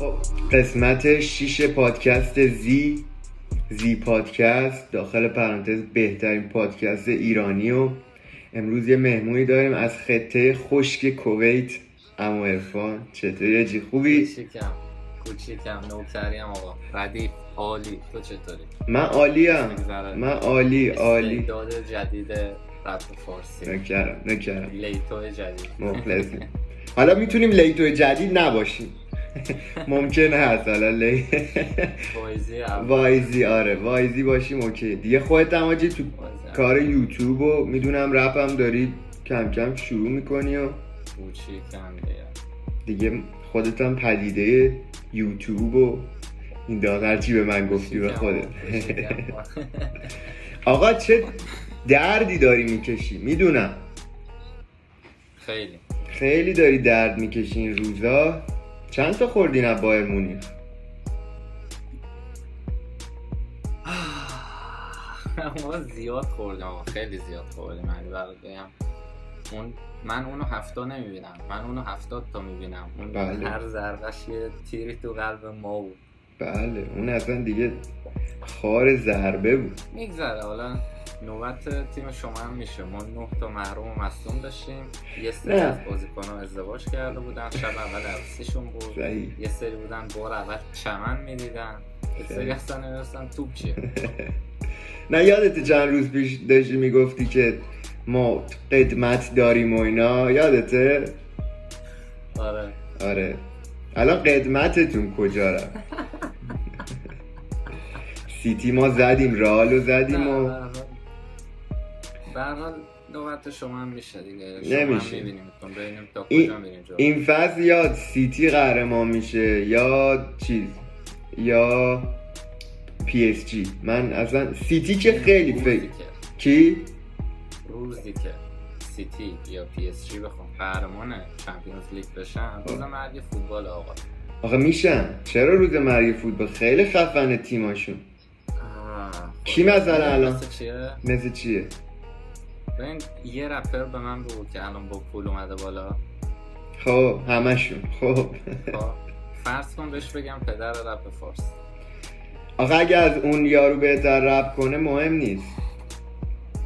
خب قسمت شیش پادکست زی زی پادکست. داخل پرانتز بهترین پادکست ایرانی و امروز یه مهمونی داریم از خطه خشک کویت. امو ارفان چطوری جی خوبی؟ کوچیکم. کوچیکم. نوکریم آقا. ردیف عالی. تو چطوری؟ من عالیم. می‌گذره؟ من عالی عالی. استعداد جدید رپ فارسی. نکرم نکرم لیتو جدید. مخلصیم. حالا می‌تونیم لیتو جدید نباشیم. ممکنه هست حالا لی وایزی وایزی آره. وایزی باشیم اوکی. دیگه خودت هم تو کار یوتیوب و می‌دونم رپ هم داری کم کم شروع می‌کنی و دیگه خودت هم پدیده یوتیوب و این داد هرچی به من گفتی به خودت. آقا چه دردی داری می‌کشی؟ می‌دونم. خیلی. خیلی داری درد می‌کشی این روزا. چند تا خوردی نه بایر مونیخ؟ ما زیاد خوردیم آقا خیلی زیاد خوردیم. یعنی برات بگم اون من اونو هفتا نمی‌بینم. من اونو هفتاد تا می‌بینم. اون بله. هر ضربش یه تیری تو قلب ما بود. بله اون اصلا دیگه خار ضربه بود. میگذره حالا نوبت تیم شما هم میشه. ما نه تا محروم و مصدوم داشتیم. یه سری نه. از بازیکن ها ازدواج کرده بودن. شب اول عروسیشون بود. صحیح. یه سری بودن بار اول چمن می‌دیدن. یه سری. اصلا نمی‌دونستن توپ چیه. نه یادت چند روز پیش داشتی می‌گفتی که ما قدمت داریم و اینا. یادته آره. آره. الان قدمتتون کجا رفت سیتی ما زدیم رئالو زدیم و به حال- نوبت شما هم میشه دیگه. شما هم نمیشه. می‌بینیم ببینیم تا این- کجا میریم جلو. این فصل یا سیتی قهرمان میشه یا چیز؟ یا PSG. من اصلا سیتی که خیلی فکر کی؟ روزی که سیتی یا PSG بخوام قهرمان Champions League بشن روز مرگ فوتبال آقا. آخه میشن چرا روز مرگ فوتبال؟ خیلی خفنه تیماشون. کی. مثلا الان؟ مثل چیه؟ مثل چیه؟ ببین یه رپر به من بگو که الان با پول اومده بالا. خب همشون خب. خب، فرض کن بهش بگم پدر رپ فارس. آخه اگه از اون یارو بهتر رپ کنه مهم نیست.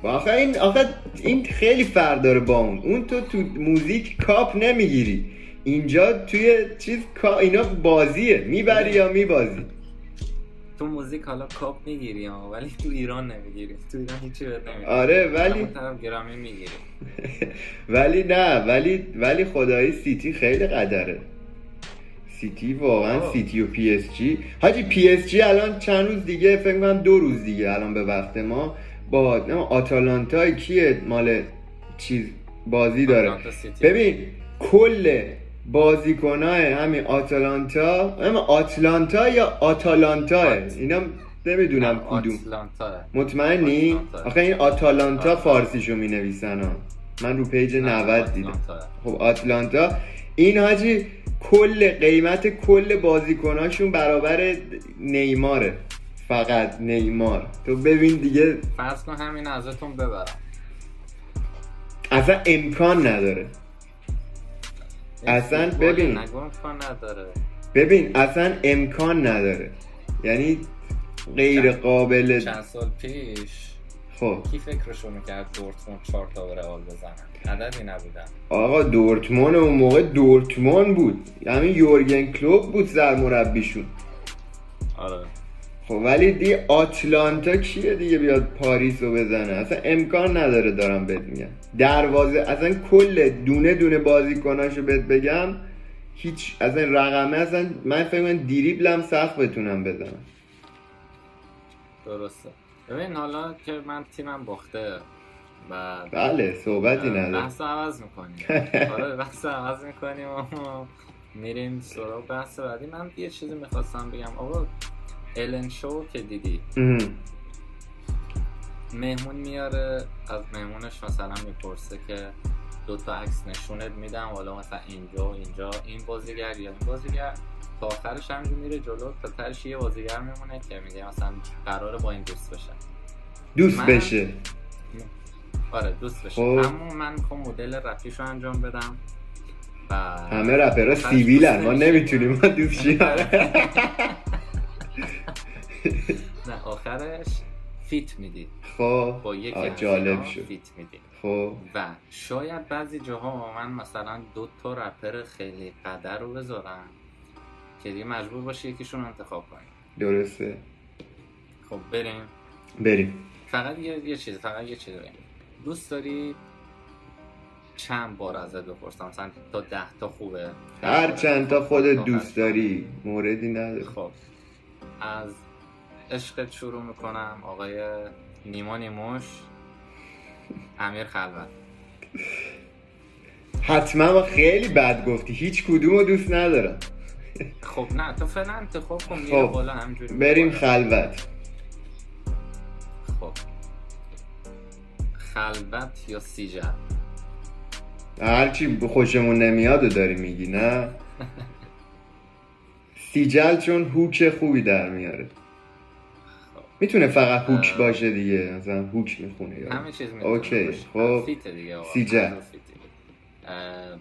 آخه این آخه این خیلی فرق داره با اون. اون تو تو موزیک کاپ نمی‌گیری. اینجا توی چیز اینا بازیه. می‌بری یا میبازی. تو موزیک حالا کاپ می‌گیری ها ولی تو ایران نمی‌گیری. تو ایران هیچی بهت نمی‌گیری. آره ولی طرف Grammy می‌گیری. ولی نه ولی ولی خدایی سیتی خیلی قدره. سیتی واقعا آه. سیتی و PSG. حاجی PSG الان چند روز دیگه فکر کنم دو روز دیگه الان به وقت ما با آتالانتا کیه؟ مال چیز بازی داره. ببین کل بازیکنای همین آتالانتا هم آتلانتا یا آتالانتا؟ آت. اینا نمی‌دونم کدوم. آتلانتا. مطمئنی؟ آتلانتا. آخه این آتالانتا آره. فارسیشو می نویسن ها. من رو پیج نه، 90 دیدم. آتلانتا. خب آتلانتا. این حاجی کل قیمت کل بازیکناشون برابر نیماره. فقط نیمار. تو ببین دیگه. فرض کن همین ازتون ببرم. اصلا امکان نداره. اصلا ببین. نداره. ببین اصلا امکان نداره. یعنی غیر قابل چند سال پیش خب. کی فکرشو می‌کرد دورتموند چهار تا به رئال بزنن؟ عددی نبودن. آقا دورتمون اون موقع دورتمون بود. همین یورگن کلوب بود سرمربیشون آره. خب ولی دی آتلانتا کیه دیگه بیاد پاریس رو بزنه؟ اصلا امکان نداره دارم بهت میگم. دروازه اصلا کل دونه دونه بازیکناشو بهت بگم هیچ از این رقمه اصلا من فکر کنم دیریبلم سخت بتونم بزنم. درسته. ببین حالا که من تیمم باخته و بله صحبتی نداره بحث عوض می‌کنیم. آره بحث عوض می‌کنیم و میریم سراغ بحث بعدی. من یه چیزی می‌خواستم بگم. آقا الن شو که دیدی. مهمون میاره از مهمونش مثلا می‌پرسه که دو تا عکس نشونت میدم حالا مثلا اینجا و اینجا. این بازیگر یا این بازیگر. تا آخرش همینجور میره جلو تا ترش یه بازیگر میمونه که میگه مثلا قراره با این دوست بشه. دوست من- بشه. آره دوست بشه. خب. اما من می‌خوام مدل رفیش رو انجام بدم و همه رپرها دوست ما. نمی‌تونیم. ما دوست شیم. نه آخرش فیت میدی. خب با از جالب شد. فیت میدی. خب. و شاید بعضی جاها من مثلا دو تا رپر خیلی قدر رو بذارم که دیگه مجبور باشی یکیشون انتخاب کنی. درسته. خب بریم. بریم. فقط یه, یه چیز فقط یه چیز داریم دوست داری چند بار ازت بپرسم؟ مثلا تا ده تا خوبه. هر چند تا خودت دوست. داری موردی نداره. خب. از عشقت شروع می‌کنم. آقای نیما نیموش امیر خلوت. حتما خیلی بد گفتی. هیچ کدومو دوست ندارم. خب نه تو فعلا انتخاب کن میره خب، بالا همجوری بریم. خلوت. خب. خلوت یا سیجر هرچی خوشمون نمیاد و داری میگی نه؟ سیجل چون هوک خوبی در میاره. می‌تونه فقط هوک. باشه دیگه مثلا هوک می‌خونه یا همه چیز می‌تونه اوکی،. خب. اه،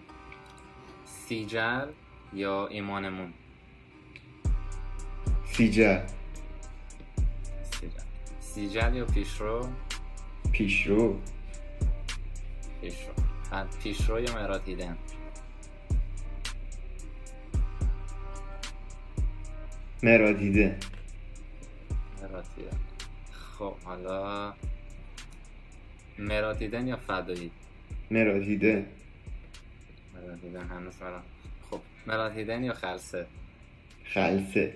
سیجر یا ایمانمون سیجل سیجر یا پیشرو؟ پیشرو. پیشرو. پیشرو یا مرادیده. مراتیدن خب حالا مراتیدن یا فدایی؟ مرادیده. مراتیدن هنوز مرا خب مراتیدن یا خلصه؟ خلصه.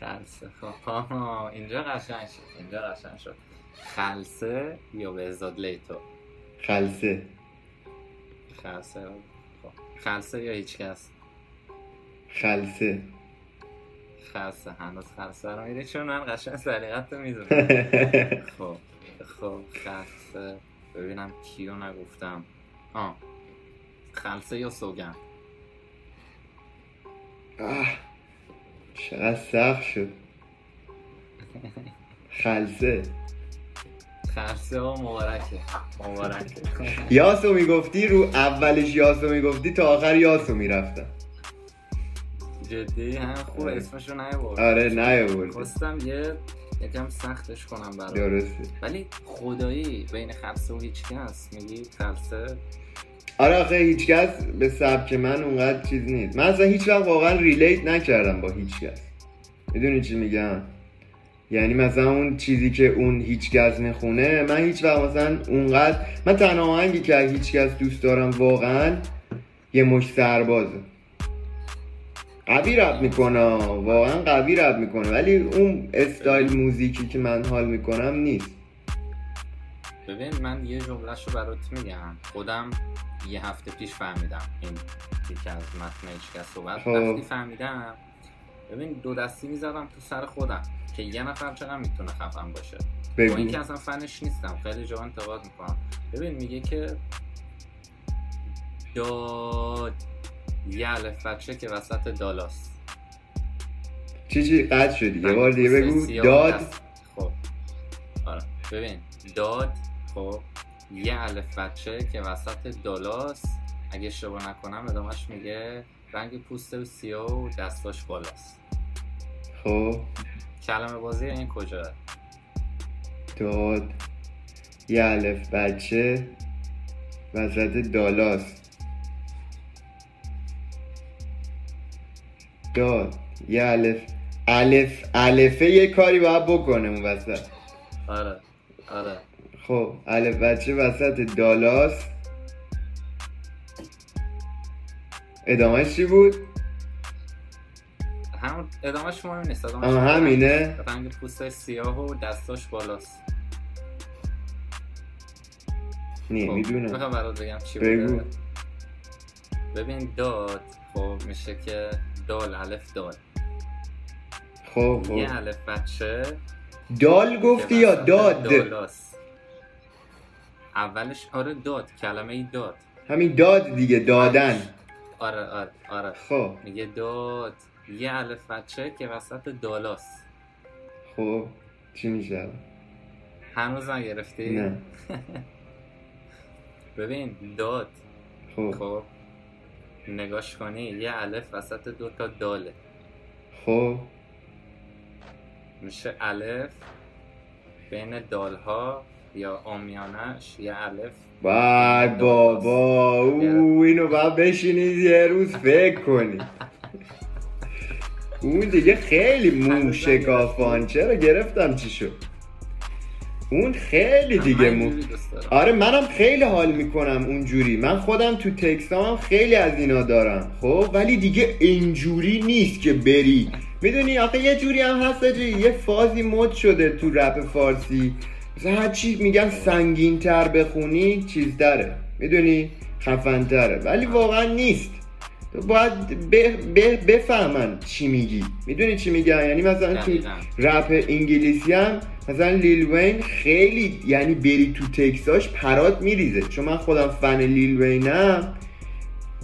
خلصه. خب اینجا قشنگ شد. اینجا قشنگ شد. خلصه یا بهزاد لیتو؟ خلصه. خلصه. خب خلصه یا هیچکس؟ خلصه. خلصه هنوز خلصه رو میره چون من قشنگ سلیقت رو می‌دونم. خب خب خلصه ببینم کیو نگفتم. آه خلصه یا سوگن؟ آه چقدر سخت شد. خلصه. خلصه و مبارکه. مبارکه. یاسو می‌گفتی رو اولش یاسو می‌گفتی تا آخر یاسو می‌رفتم. جدی؟ هم خوب آره. اسمشو نیاورد آره نیاوردی. خواستم یه یکم سختش کنم برات. درسته. ولی خدایی بین خلصه و هیچکس میگی خلصه آره آخه هیچکس به سبک من اونقدر چیز نیست. من اصلا هیچ وقت واقعا ریلیت نکردم با هیچکس می‌دونی چی میگم؟ یعنی مثلا اون چیزی که اون هیچکس می‌خونه من هیچ وقت مثلا اونقدر من تنها آهنگی که از هیچکس دوست دارم واقعا یه مش سربازه. قوی رپ می‌کنه واقعا قوی رپ می‌کنه. ولی اون استایل موزیکی که من حال می‌کنم نیست. ببین من یه جملهش رو برات میگم. خودم یه هفته پیش فهمیدم این یکی از متن هیچکس صحبت خب. وقتی فهمیدم ببین دو دستی می‌زدم تو سر خودم که یه نفر چقدر می‌تونه خفن باشه. با بگو اینکه اصلا فنش نیستم. خیلی جا انتقاد می‌کنم. ببین میگه که داد یه الف بچه که وسط دالاست چی چی قد شدی یه بار دیگه بگو. داد. خب. آره. ببین. داد خب یه الف بچه که وسط دالاست اگه اشتباه نکنم ادامهش میگه رنگ پوست سیاه و دستاش بالاست. خب. کلمه بازی این کجا؟ داد. یه الف بچه وسط دالاس. داد. یه الف الف الفه یه کاری باید بکنه اون وسط. آره آره. خب الف بچه وسط دالاس. ادامهش چی بود؟ همون ادامهش مهم نیست. ادامهش همینه؟ رنگ پوست سیاه و دستاش بالاست. نمی‌دونم می‌خوام برات بگم چی بگو. ببین داد خب میشه که دال الف دال. خب خب. یه الف بچه. دال گفتی یا داد؟ دالاست. اولش آره داد کلمه ای داد. همین داد دیگه دادن. آره آره آره. خب. میگه داد. یه الف بچه که وسط دالاست. خب چی میشه؟ هنوز نگرفتی؟ نه. ببین داد. خب. خب. نگاش کنی یه الف وسط دو تا داله. خب. میشه الف بین دالها یا آمیانش یه الف. وای بابا او اینو باید بشینید یه روز فکر کنی. اون دیگه خیلی مو شکافان چرا گرفتم چی شد؟ اون خیلی دیگه مو. آره منم خیلی حال می‌کنم اونجوری. من خودم تو تکستام خیلی از اینا دارم خب؟ ولی دیگه اینجوری نیست که بری. می‌دونی آخه یه جوری هم هست یه فازی مد شده تو رپ فارسی. مثلا هر چی میگن سنگین تر بخونی چیز داره. می‌دونی؟ خفن تره ولی واقعا نیست. باید ب- ب- بفهمن چی میگی. می‌دونی چی میگن؟ یعنی مثلا تو. رپ انگلیسی هم مثلا لیل وین خیلی یعنی بری تو تکساش پرات میریزه. چون من خودم فن لیل وینم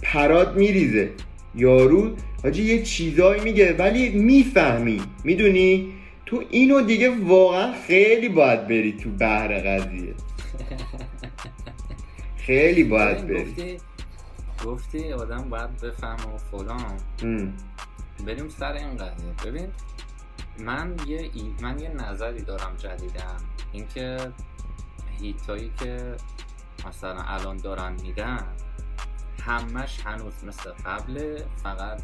پرات میریزه. یارو حاجی یه چیزایی میگه ولی می‌فهمی. می‌دونی؟ تو اینو دیگه واقعا خیلی باید بری تو بحر قضیه. خیلی باید ببین، بری. گفتی آدم باید بفهم و فلان. بریم سر این قضیه. ببین من یه ای... من یه نظری دارم جدیدم اینکه هیتایی که مثلا الان دارن میدن همش هنوز مثل قبل فقط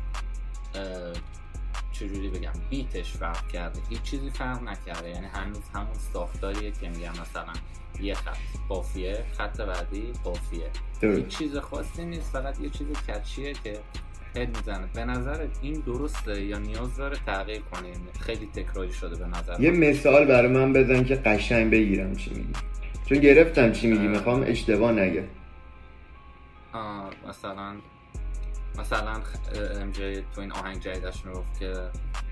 چجوری بگم بیتش فرق کرده. هیچ چیزی فرق نکرده. یعنی هنوز همون ساختاریه که میگم مثلا یه خط. قافیه خط بعدی قافیه. هیچ چیز خاصی نیست. فقط یه چیز کچیه که هد می‌زنه. به نظرت این درسته یا نیاز داره تغییر کنیم خیلی تکراری شده به نظر یه. مثال برای من بزن که قشنگ بگیرم چی میگی. چون گرفتم چی میگی. می‌خوام اشتباه نگه مثلا مثلا ام جی تو این آهنگ جدیدش می‌گفت که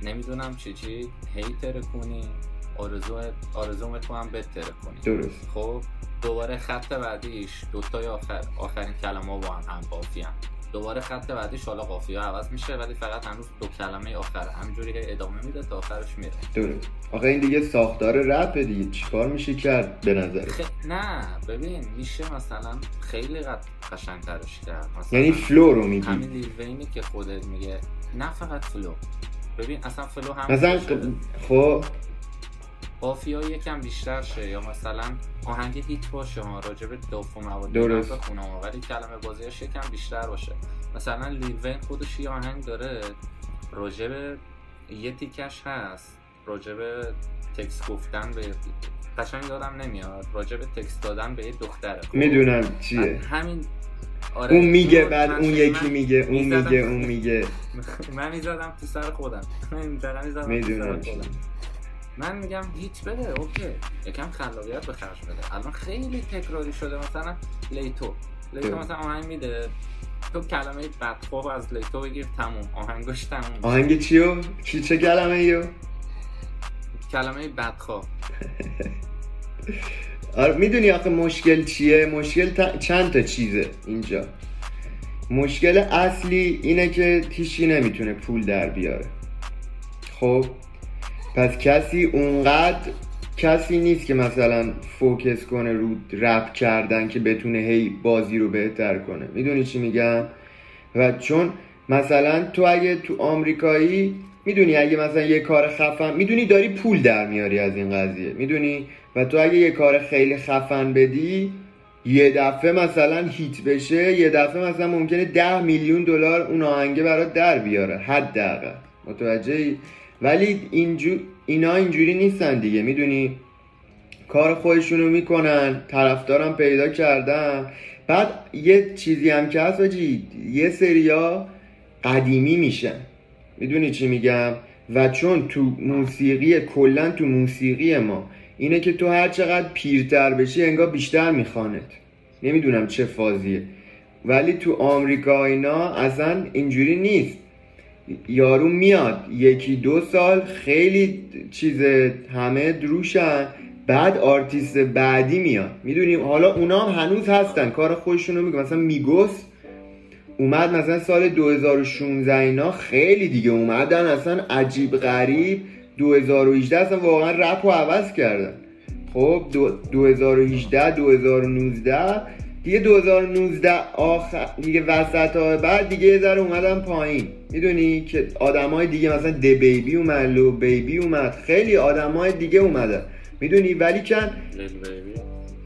نمی‌دونم چی چی؟ هی ترکونی آرزو آرزوم تو هم بتره کنی. درست. خب دوباره خط بعدیش دوتای آخر آخرین کلمه با هم هم قافی هم. دوباره خط بعدیش حالا قافیه عوض میشه ولی فقط هنوز دو کلمه آخره همینجوری ادامه میده تا آخرش میره. درست. آخه این دیگه ساختار رپ دیگه. چیکار میشه کرد به نظر خ... نه ببین میشه مثلا خیلی قد قشنگ ترش کرد. مثلا یعنی فلو رو میگی؟ همین لیل وینی که خودت میگه نه فقط flow ببین اصلا flow هم مثلا باشه. خب قافیه یکم بیشتر شه یا مثلا آهنگ hit باشه ها راجع به داف و مواد درست. بخونه ها ولی کلمه بازیش یکم بیشتر باشه. مثلا Lil Wayne خودش یه آهنگ داره راجع به یه تیکش هست راجع به تکس گفتن به قشنگ دادم نمیاد راجع به تکس دادن به یه دختره. خب؟ می‌دونم چیه. همین آره اون میگه بعد اون یکی میگه اون. میگه اون میگه. من می‌زدم تو سر خودم. من می‌زدم تو سر خودم. من میگم hit بده okay. یکم خلاقیت به خرج بده. الان خیلی تکراری شده مثلا لیتو. لیتو. مثلا آهنگ میده. تو کلمه بدخواه از لیتو بگیر تموم. آهنگش تموم آهنگ چیو؟ چی چه کلمه ایو کلمه بدخواه. آره می‌دونی آخه مشکل چیه؟ مشکل تا- چند تا چیزه اینجا. مشکل اصلی اینه که هیچی نمی‌تونه پول در بیاره. خب؟ پس کسی اونقدر کسی نیست که مثلا فوکس کنه رو رپ کردن که بتونه هی بازی رو بهتر کنه. می‌دونی چی میگم؟ و چون مثلا تو اگه تو آمریکایی می‌دونی اگه مثلا یه کار خفن می‌دونی داری پول در میاری از این قضیه می‌دونی؟ و تو اگه یه کار خیلی خفن بدی یه دفعه مثلا هیت بشه یه دفعه مثلا ممکنه ده میلیون دلار اون آهنگه برات در بیاره حداقل. متوجهی؟ ولی اینجو اینا اینجوری نیستن دیگه می‌دونی؟ کار خودشونو می‌کنن طرفدارم پیدا کردن. بعد یه چیزی هم که هست آجی یه سریا قدیمی میشن. می‌دونی چی میگم؟ و چون تو موسیقی کلا تو موسیقی ما اینه که تو هر چقدر پیرتر بشی انگار بیشتر میخوانت. نمی‌دونم چه فازیه. ولی تو آمریکا اینا اصلا اینجوری نیست. یارو میاد یکی دو سال خیلی چیز همه دورشن بعد آرتیست بعدی میاد. می‌دونیم حالا اونا هم هنوز هستن. کار خودشونو میگن مثلا Migos اومد مثلا سال 2016 اینا خیلی دیگه اومدن. اصلا عجیب غریب. 2018 اصلا واقعا رپ رو عوض کردن. خب دو- 2018 2019 دیگه 2019 آخر دیگه وسط بعد دیگه یه ذره اومدن پایین. می‌دونی که آدمای دیگه مثلا د بیبی اومد لو بیبی اومد خیلی آدمای دیگه اومدن می‌دونی؟ ولی کن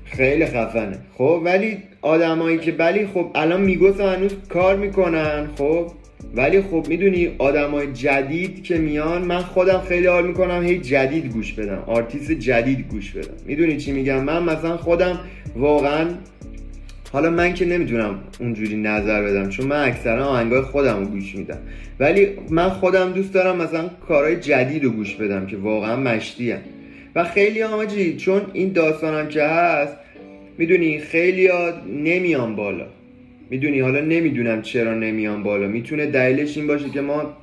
خیلی خفنه. خب ولی آدمایی که ولی خب الان Migos هنوز کار می‌کنن خب. ولی خب می‌دونی آدمای جدید که میان من خودم خیلی حال می‌کنم هی جدید گوش بدم. آرتیست جدید گوش بدم. می‌دونی چی میگم؟ من مثلا خودم واقعا حالا من که نمی‌تونم اونجوری نظر بدم چون من اکثرا آهنگای خودم رو گوش میدم. ولی من خودم دوست دارم مثلا کارهای جدید رو گوش بدم که واقعا مشتی و خیلی آماجی چون این داستانم که هست می‌دونی خیلی ها نمیان بالا. می‌دونی حالا نمی‌دونم چرا نمیان بالا. می‌تونه دلیلش این باشه که ما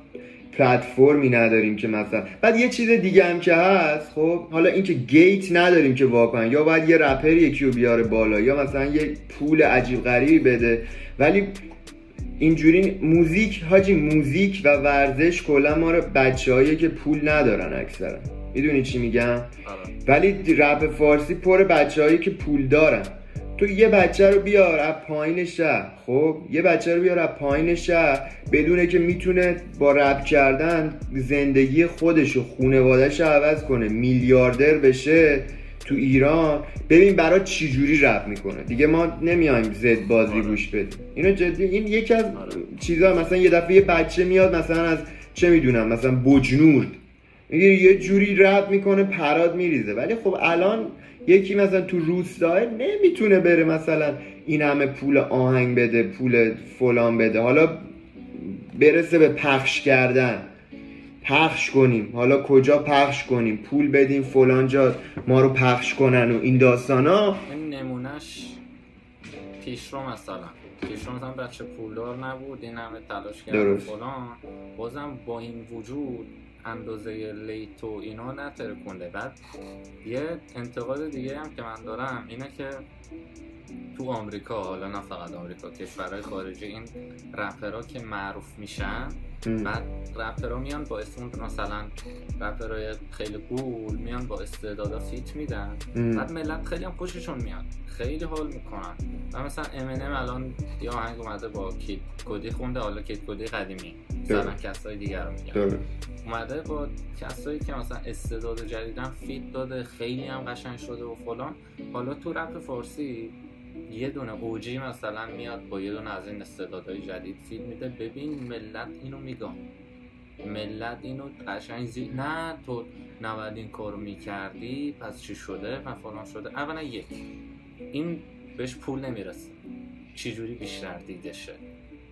پلتفرمی نداریم که مثلا بعد یه چیز دیگه هم که هست خب حالا اینکه گیت نداریم که واقعا یا باید یه رپر یکی رو بیاره بالا یا مثلا یه پول عجیب غریبی بده. ولی اینجوری موزیک حاجی موزیک و ورزش کلا ما رو بچه‌هایی که پول ندارن اکثرا. می‌دونی چی میگم؟ آره. ولی رپ فارسی پر بچههایی که پول دارن. تو یه بچه رو بیار از پایین شهر خب؟ یه بچه رو بیار از پایین شهر بدونه که می‌تونه با رپ کردن زندگی خودش و خونوادهش رو عوض کنه. میلیاردر بشه تو ایران. ببین برای چی جوری رپ می‌کنه؟ دیگه ما نمیایم زد بازی آره. گوش بدیم. اینو جدی این یکی از آره. چیزا مثلا یه دفعه یه بچه میاد مثلا از چه می‌دونم مثلا بجنورد. یه جوری رد می‌کنه پراد میریزه. ولی خب الان یکی مثلا تو روستاه نمی‌تونه بره مثلا این همه پول آهنگ بده پول فلان بده. حالا برسه به پخش کردن. پخش کنیم. حالا کجا پخش کنیم؟ پول بدیم فلان جا ما رو پخش کنن و این داستان ها. این نمونهش پیشرو مثلا. پیشرو مثلا بچه پولدار نبود این همه تلاش کرد. فلان. بازم با این وجود اندازه لیت و اینا نترکونده بعد یه انتقاد دیگه هم که من دارم اینه که تو آمریکا حالا نه فقط آمریکا کشورهای خارجی این رپرها که معروف میشن. بعد رپرها میان با اسم مثلا رپرهای خیلی گول میان با استعدادا فیت میدن. ام. بعد ملت خیلی هم خوششون میاد. خیلی حال می‌کنن. و مثلا امنم الان یه آهنگ اومده با Kid Cudi خونده حالا Kid Cudi قدیمی. مثلا. کسای دیگر رو میگن. اومده با کسایی که مثلا استعداد جدیدن feat داده خیلی هم قشنگ شده و فلان. حالا تو رپ فارسی یه دونه OG مثلا میاد با یه دونه از این استعدادهای جدید feat میده. ببین ملت اینو میگم. ملت اینو قشنگ زی... نه تو نباید این کارو می‌کردی پس چی شده؟ و فلان شده. اولا یک این بهش پول نمی‌رسه. چجوری بیشتر دیده شه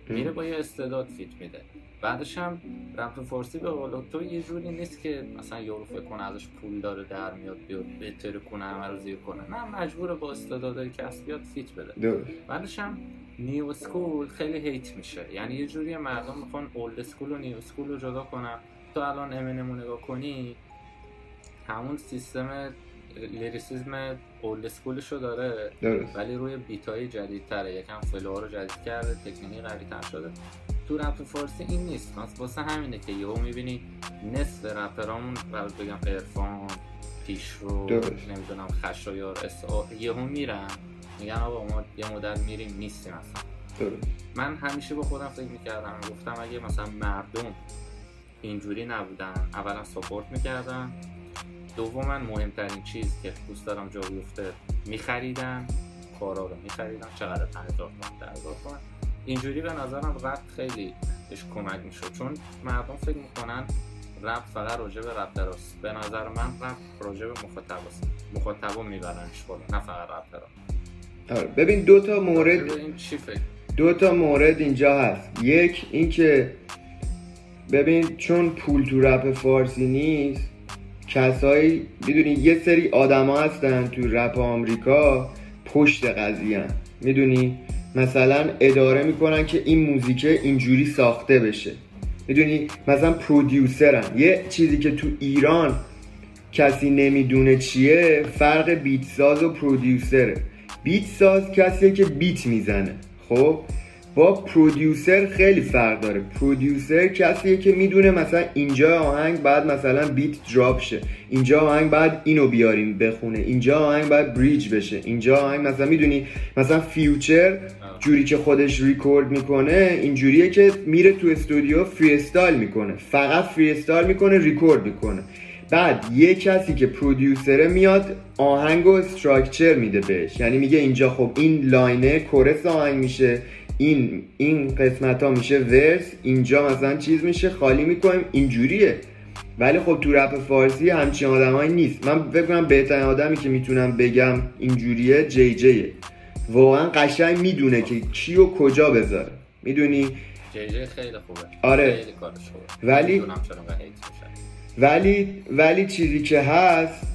میره با یه استعداد feat میده. بعدش هم رپ فارسی به قول تو یه جوری نیست که مثلا یارو فکر کنه ازش پول داره در میاد بیاد بهتر کنه همه رو زیر کنه. نه مجبور با استعدادهای کسب بیاد feat بده. بعدش هم new school خیلی hate میشه. یعنی یه جوری مردم می‌خوان old school و new school رو جدا کنن. تو الان امنمو نگاه کنی همون سیستم lyricism old school ش رو داره درست. ولی روی beat های جدید تره یکم flow ها رو جدید کرده تکنیکی قوی تر شده. تو رپ فارسی این نیست. واسه- واسه همینه که یهو می‌بینی نصف رپرامون باید بگم عرفان پیشرو. نمی‌دونم خشایار اس یهو میرن. میگن آقا ما یه مدت میریم نیستیم اصلا. درست. من همیشه با خودم فکر می‌کردم. گفتم اگه مثلا مردم اینجوری نبودن اولا سپورت می‌کردن. دوما مهمترین چیز که دوست دارم جا بیفته میخریدن. کارا رو میخریدن. چقدر 50 تومن 10000 تومن اینجوری به نظرم رپ خیلی بهش کمک می‌شد. چون مردم فکر می‌کنن رپ فقط راجع به رپ دراست. به نظر من رپ راجع به مخاطباست. مخاطبا میبرنش بالا نه فقط رپ آره. ببین دو تا مورد این چی فکر؟ دو تا مورد اینجا هست. یک اینکه ببین چون پول تو رپ فارسی نیست کسایی می‌دونی یه سری آدما هستن تو رپ آمریکا پشت قضیه می‌دونی؟ مثلا اداره می‌کنن که این موزیکه اینجوری ساخته بشه. می‌دونی؟ مثلا پرودیوسرن. یه چیزی که تو ایران کسی نمی‌دونه چیه فرق بیت ساز و پرودیوسره. beat ساز کسیه که beat می‌زنه. خب؟ با producer خیلی فرق داره. producer کسیه که می‌دونه مثلا اینجا آهنگ باید مثلا beat drop شه. اینجا آهنگ باید اینو بیاریم بخونه. اینجا آهنگ باید bridge بشه. اینجا آهنگ مثلا می‌دونی؟ مثلا Future جوری که خودش ریکورد می‌کنه اینجوریه که میره تو استودیو freestyle می‌کنه. فقط freestyle می‌کنه ریکورد می‌کنه. بعد یه کسی که producer ه میاد آهنگ و structure میده بهش. یعنی میگه اینجا خب این line ه chorus آهنگ میشه این این قسمت ها میشه ورس اینجا مثلا چیز میشه خالی می‌کنیم اینجوریه. ولی خب تو رپ فارسی همچین آدمایی نیست. من کنم بهترین آدمی که می‌تونم بگم اینجوریه جی جیه. واقعا قشنگ می‌دونه که کی و کجا بذاره. می‌دونی؟ جی جی خیلی خوبه. آره. خیلی کارش خوبه. ولی-. ولی ولی چیزی که هست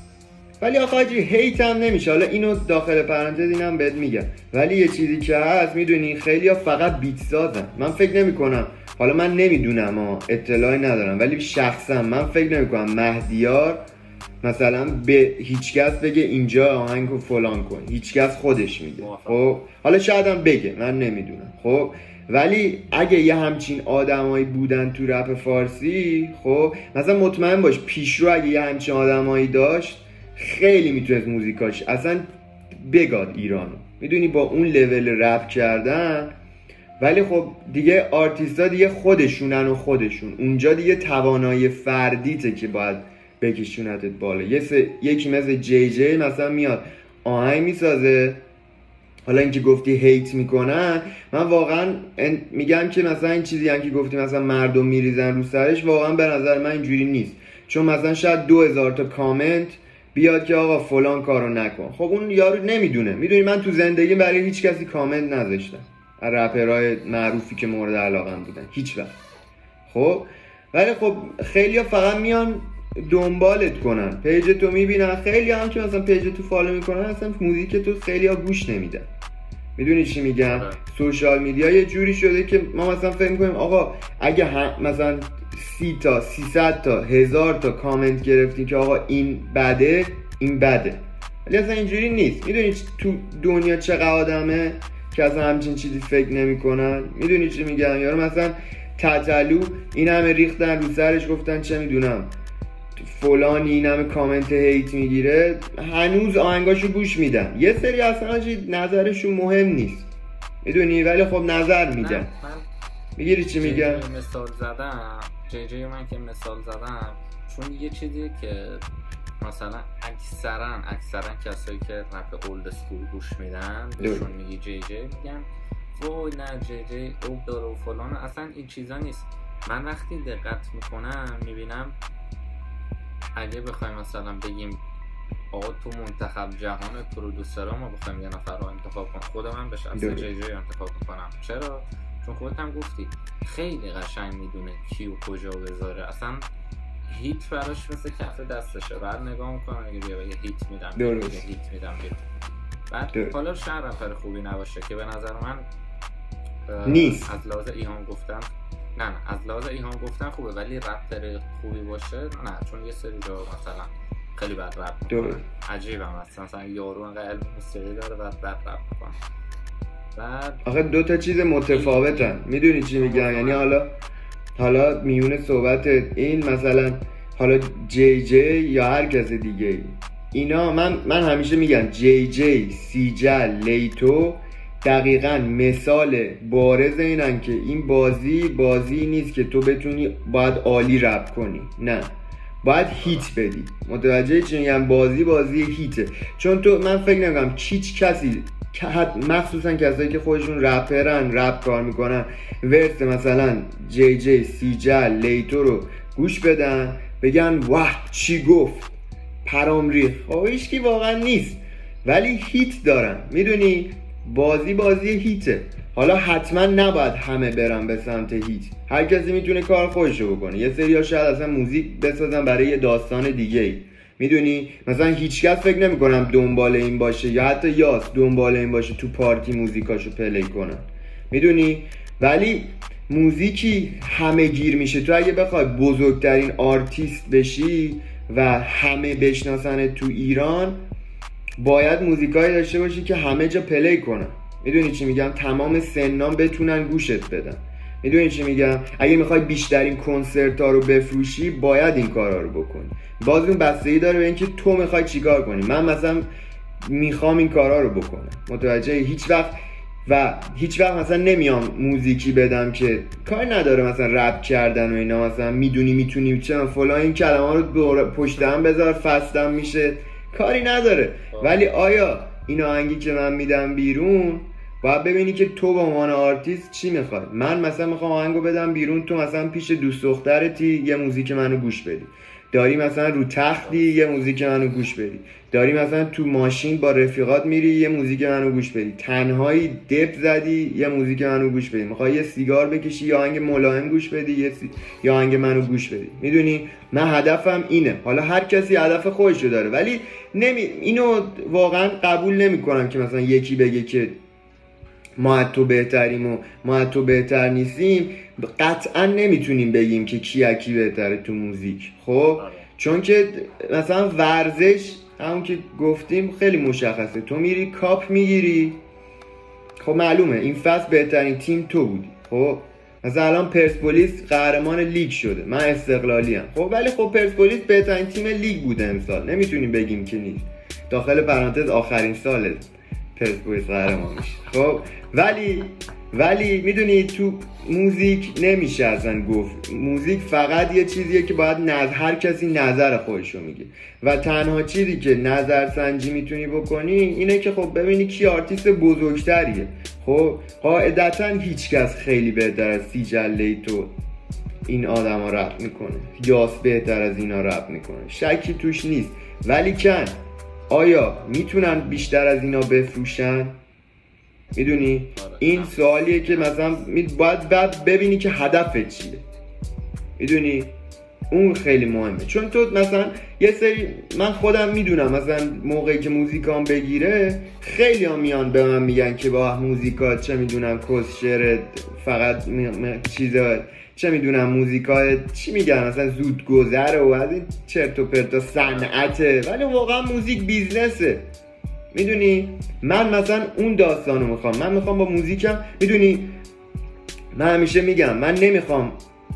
ولی آخه حاجی هیت هم نمیشه. حالا اینو داخل پرانتز اینم بهت میگم. ولی یه چیزی که هست می‌دونی؟ خیلی ها فقط بیت سازن. من فکر نمی کنم حالا من نمی‌دونم اطلاعی ندارم. ولی شخصا من فکر نمی کنم مهدیار مثلا به هیچکس بگه اینجا آهنگ رو فلان کن. هیچکس خودش میگه. موافقم. خب حالا شاید هم بگه من نمی‌دونم. خب ولی اگه یه همچین آدمایی بودن تو رپ فارسی خب مثلا مطمئن باش پیشرو اگه یه همچین آدمایی داشت خیلی می‌تونست موزیکاش اصلا بگاد ایرانو می‌دونی با اون لول رپ کردن ولی خب دیگه آرتیستا دیگه خودشونن و خودشون. اونجا دیگه توانایی فردیته که باید بکشونتت بالا. یه سه- یکی مثل جی جی مثلا میاد. آهنگ می‌سازه. حالا اینکه گفتی هیت می‌کنن من واقعا میگم که مثلا این چیزی هم که گفتی مثلا مردم میریزن رو سرش واقعا به نظر من اینجوری نیست. چون مثلا شاید دو هزار تا کامنت بیاد که آقا فلان کارو نکن. خب اون یارو نمی‌دونه. می‌دونی من تو زندگی برای هیچ کسی کامنت نذاشتم. از رپرهای معروفی که مورد علاقم بودن. هیچ وقت. خب؟ ولی خب خیلی فقط میان دنبالت کنن. page تو می‌بینن. خیلی هم که مثلا page تو follow می‌کنن اصلا موزیک تو خیلی ها گوش نمیدن. می‌دونی چی میگم؟ آره. social media یه جوری شده که ما مثلا فکر می‌کنیم آقا اگه هم- مثلا سی تا 300 تا هزار تا کامنت گرفتیم که آقا این بده این بده. ولی اصلا اینجوری نیست. می‌دونی تو دنیا چقدر آدمه که اصلا همچین چیزی فکر نمی‌کنن؟ می‌دونی چی میگم؟ یارو مثلا تتلو این همه ریختن رو سرش گفتن چه می‌دونم. فلانی این همه کامنت هیت می‌گیره هنوز آهنگاشو گوش میدن یه سری اصلا نظرشون مهم نیست. می‌دونی؟ ولی خب نظر من می‌گیری چی میگم؟ مثال زدم. جی جی من که مثال زدم. چون یه چیزی که مثلا اکثرا اکثرا کسایی که رپ اولد اسکول گوش میدن بهشون میگی جی جی میگن وای نه جی جی اوب داره و فلان. اصلا این چیزا نیست. من وقتی دقت می‌کنم می‌بینم اگه بخوایم مثلا بگیم آقا تو منتخب جهان پرودوسرها ما بخوایم یه نفر رو انتخاب کنم خود من به شخص. جی جی انتخاب می‌کنم چرا چون خودت هم گفتی خیلی قشنگ می‌دونه کی و کجا بذاره اصلا هیت براش مثل کف دستشه بعد نگاه می‌کنم اگه بیا بگه هیت میدم درست. هیت میدم بیا. بعد. حالا رپر خوبی نباشه که به نظر من نیست. از لحاظ ایهام گفتن نه نه از لحاظ ایهام گفتن خوبه ولی رپر خوبی باشه نه چون یه سری جا مثلا خیلی بد رپ درست. عجیبم اصلا مثلا یارو انقدر علم موسیقی داره بعد بد رپ می‌کنه. بعد آخه دو تا چیز متفاوتن. می‌دونی چی میگم؟ یعنی حالا حالا میونه صحبت این مثلا حالا جی جی یا هر کس دیگه ای اینا من من همیشه میگم جی جی سیجل لیتو دقیقا مثال بارز اینن که این بازی بازی نیست که تو بتونی باید عالی رپ کنی. نه. باید هیت بدی. متوجه چی میگم؟ بازی بازی هیته. چون تو من فکر نمی‌کنم هیچ کسی مخصوصا کسایی که خودشون رپرن رپ کار می‌کنن ورس مثلا جی جی سیجل لیتو رو گوش بدن بگن واه چی گفت؟ پرام ریخ واقعا نیست. ولی هیت دارن. می‌دونی؟ بازی بازی هیته. حالا حتما نباید همه برن به سمت هیت. هر کسی می‌تونه کار خودشو بکنه. یه سری ها شاید اصلا موزیک بسازن برای یه داستان دیگه ای. می‌دونی؟ مثلا هیچکس فکر نمی‌کنم دنبال این باشه یا حتی یاس دنبال این باشه تو پارتی موزیکاشو play کنن. می‌دونی؟ ولی موزیکی همه گیر میشه. تو اگه بخوای بزرگترین آرتیست بشی و همه بشناسن تو ایران باید موزیکایی داشته باشی که همه جا play کنن. می‌دونی چی میگم؟ تمام سنا بتونن گوش بدن. می‌دونی چی میگم؟ اگه می‌خوای بیشترین کنسرت ها رو بفروشی باید این کارا رو بکنی. باز اون بستگی داره به اینکه تو می‌خوای چیکار کنی؟ من مثلا می‌خوام این کارا رو بکنم. متوجه هیچ وقت و هیچ وقت مثلا نمیام موزیکی بدم که کار نداره مثلا رپ کردن و اینا مثلا می‌دونی می‌تونی چه فلان این کلمه رو پشت بذار فستم میشه. کاری نداره. ولی آیا این آهنگی که من میدم بیرون باید ببینی که تو به عنوان آرتیست چی می‌خوای؟ من مثلا می‌خوام آهنگو بدم بیرون تو مثلا پیش دوست دخترتی یه موزیک منو گوش بدی. داری مثلا رو تختی یه موزیک منو گوش بدی داری مثلا تو ماشین با رفیقات میری یه موزیک منو گوش بدی تنهایی دپ زدی یه موزیک منو گوش بدی می‌خوای یه سیگار بکشی یا آهنگ ملایم گوش بدی یه سی... یا آهنگ منو گوش بدی. می‌دونی؟ من هدفم اینه. حالا هر کسی هدف خودشو داره. ولی نمی... اینو واقعا قبول نمی‌کنم که مثلا یکی بگه که ما تو بهتریم و ما تو بهتر نیستیم. قطعا نمی‌تونیم بگیم که کی کی بهتره تو موزیک. خب؟ آره. چون که مثلا ورزش همون که گفتیم خیلی مشخصه. تو میری کاپ می‌گیری. خب معلومه این فصل بهترین تیم تو بودی. خب؟ مثلا الان پرسپولیس قهرمان لیگ شده. من استقلالی هم خب ولی خب پرسپولیس بهترین تیم لیگ بوده امسال. نمی‌تونیم بگیم که نیست. داخل پرانتز آخرین ساله پرسپولیس قهرمان میشه. خب؟ ولی ولی می‌دونی تو موزیک نمیشه اصلا گفت. موزیک فقط یه چیزیه که باید نظر هر کسی نظر خودشو میگه. و تنها چیزی که نظر سنجی می‌تونی بکنی اینه که خب ببینی کی آرتیست بزرگتریه. خب قاعدتا هیچکس خیلی بهتر از سیجله تو این آدم ها رپ می‌کنه. یاس بهتر از اینا رپ می‌کنه. شکی توش نیست. ولی کن آیا می‌تونن بیشتر از اینا بفروشن؟ می‌دونی؟ آره. این سوالیه که مثلا باید بعد ببینی که هدفت چیه. می‌دونی؟ اون خیلی مهمه. چون تو مثلا یه سری من خودم می‌دونم مثلا موقعی که موزیکام بگیره خیلی هم میان به من میگن که با موزیکات چه می‌دونم کس فقط چیز چه می‌دونم موزیکای چی میگن؟ مثلا زود گذره و از این چرت و پرتا صنعته ولی واقعا موزیک بیزنسه. می‌دونی؟ من مثلا اون داستانو می‌خوام. من می‌خوام با موزیکم. می‌دونی؟ من همیشه میگم من نمی‌خوام.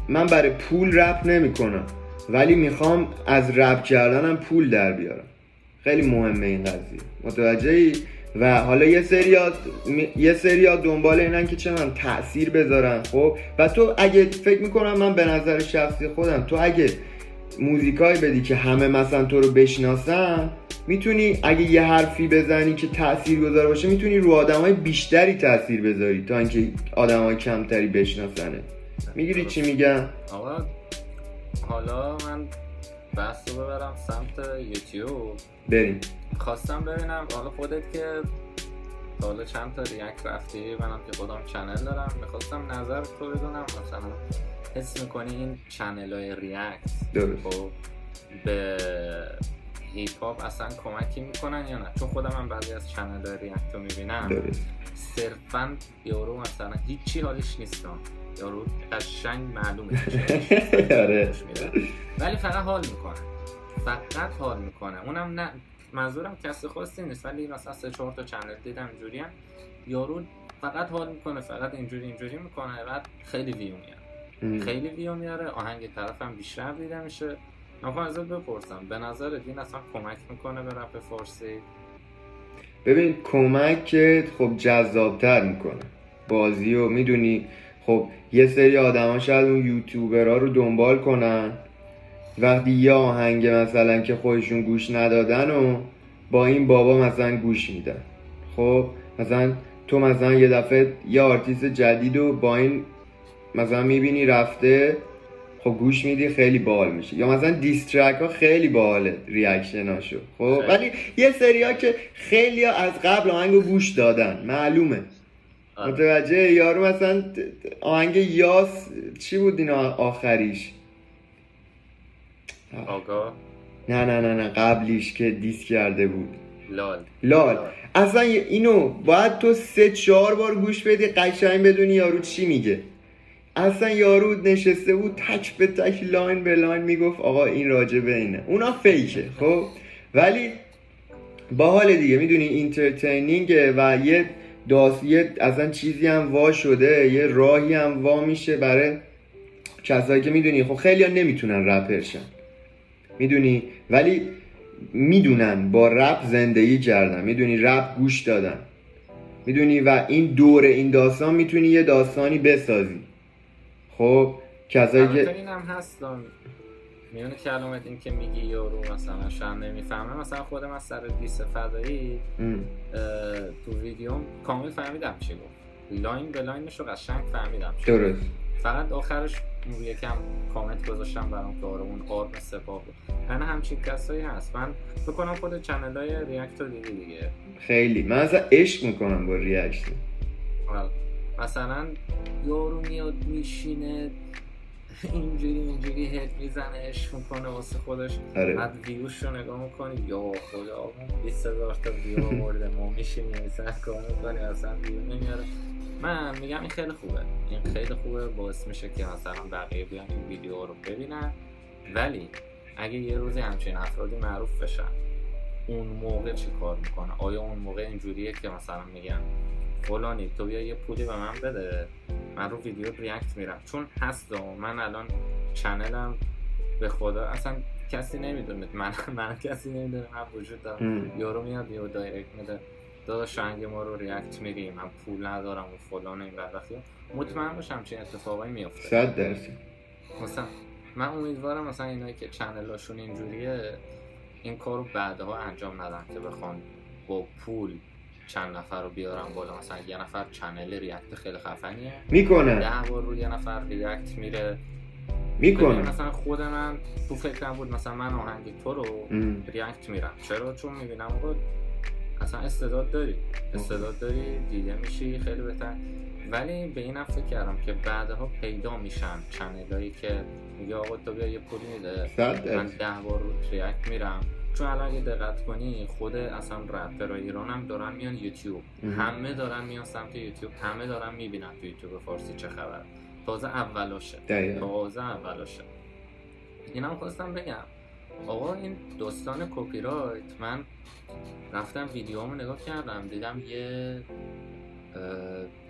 من برای پول رپ نمی‌کنم. ولی می‌خوام از رپ کردنم پول در بیارم. خیلی مهمه این قضیه. متوجهی؟ و حالا یه سری یه سری دنبال اینن که چه من تاثیر بذارن خب؟ و تو اگه فکر می‌کنم من به نظر شخصی خودم تو اگه موزیکای بدی که همه مثلا تو رو بشناسن می‌تونی اگه یه حرفی بزنی که تاثیر گذار باشه می‌تونی رو آدمای بیشتری تاثیر بذاری تا اینکه آدمای کمتری بشناسنت می‌گیری چی میگم؟ آقا حالا من بحث رو ببرم سمت یوتیوب. بریم. خواستم ببینم حالا خودت که حالا چند تا react رفتی؟ منم که خودم channel دارم. می‌خواستم نظر تو بدونم مثلا حس می‌کنی این channel های react خب به هیپ هاپ اصلا کمکی می‌کنن یا نه؟ چون خودم من بعضی از channel های react رو می‌بینم. صرفا یارو مثلا هیچی حالش نیستم یارو قشنگ معلومه. آره. ولی فقط حال می‌کنه. فقط حال می‌کنه. اونم نه. منظورم کسی خاصی نیست. ولی مثلا سه چهار تا channel دیدم اینجوری هم. یارو فقط حال می‌کنه. فقط اینجوری اینجوری می‌کنه. بعد خیلی ویو میاره. خیلی ویو میاره. آهنگ طرف هم بیشتر دیده میشه. من ازت بپرسم. به نظرت این اصلا کمک می‌کنه به رپ فارسی؟ ببین کمک خب جذابتر می‌کنه. بازی و می‌دونی خب یه سری آدما شاید اون یوتیوبرها رو دنبال کنن. وقتی یه آهنگ مثلا که خودشون گوش ندادن و با این بابا مثلا گوش میدن. خب مثلا تو مثلا یه دفعه یه آرتیست جدید و با این مثلا می‌بینی رفته خب گوش میدی خیلی باحال میشه. یا مثلا دیسترک ها خیلی باحاله ریاکشناشو خب ولی یه سری ها که خیلی ها از قبل آهنگو گوش دادن. معلومه. آره. متوجه یارو مثلا آهنگ یاس چی بود این آخریش؟ آگاه نه نه نه نه قبلیش که دیس کرده بود. لال. لال. اصلا اینو باید تو سه چهار بار گوش بدی قشنگ بدونی یارو چی میگه. اصلا یارو نشسته بود تک به تک line به line می‌گفت آقا این راجع به اینه. اونا fake ه خب؟ ولی با حال دیگه می‌دونی entertaining ه و یه داست اصلا چیزی هم وا شده یه راهی هم وا میشه برای کسایی که می‌دونی خب خیلی ها نمی‌تونن رپر شن می‌دونی؟ ولی می‌دونن با رپ زندگی کردن. می‌دونی؟ رپ گوش دادن. می‌دونی؟ و این دور این داستان می‌تونی یه داستانی بسازی. خب کسایی که این هم هست میون کلامت این که میگی یارو مثلا شاید نمی‌فهمه مثلا خودم از سر diss فدایی تو ویدیو کامل فهمیدم چی گفت. line به line ش رو قشنگ فهمیدم چی. درست. فقط آخرش یکم کامنت گذاشتم برام که آره اون آرم سپاه بود. یعنی همچین کسایی هست. من فکر کنم خود channel های react رو دیدی دیگه. خیلی. من اصلا عشق می‌کنم با reaction حالا مثلا یارو میاد میشینه اینجوری اینجوری head می‌زنه عشق می‌کنه واسه خودش. آره. بعد ویوش رو نگاه می‌کنی یا خدا 20 هزار تا ویو آورده ما میشینیم مثلا کار می‌کنیم اصلا ویو نمیاره. من میگم این خیلی خوبه. این خیلی خوبه باعث میشه که مثلا بقیه بیان این ویدیو رو ببینن. ولی اگه یه روزی همچین افرادی معروف بشن اون موقع چی کار می‌کنه آیا اون موقع اینجوریه که مثلا میگن فلانی تو بیا یه پولی به من بده. من رو ویدیو ریاکت میرم. چون هست و من الان چنلم به خدا اصلا کسی نمی‌دونه. من من کسی نمی‌دونه. من وجود دارم. یارو میاد یه دایرکت میده. داداش شنگ ما رو ریاکت میدی من پول ندارم و فلان این بدبختی. مطمئن باشم چه اتفاقایی میفته صد درصد مثلا من امیدوارم مثلا اینایی که چنلاشون اینجوریه این کار رو بعدها انجام ندن که بخوان با پول چند نفر رو بیارن بالا. مثلا یه نفر چنل ریاکت خیلی خفنیه. می‌کنن ده بار روی یه نفر ریاکت میره. می‌کنن مثلا خود من تو فکرم بود مثلا من آهنگ تو رو ام. ریاکت میرم. چرا؟ چون می‌بینم آقا اصلا استعداد داری. استعداد داری دیده میشی خیلی بهتر. ولی به اینم فکر کردم که بعدها پیدا میشن چنلایی که میگه آقا تو بیا یه پولی میده. من ده بار رو ریاکت میرم. چون الان اگه دقت کنی خود اصلا رپر ایران هم دارن میان یوتیوب. همه دارن میان سمت یوتیوب. همه دارن می‌بینن تو یوتیوب فارسی چه خبر. تازه اولاشه. تازه اولاشه. اینم خواستم بگم. آقا این داستان کپی رایت من رفتم ویدیومو نگاه کردم. دیدم یه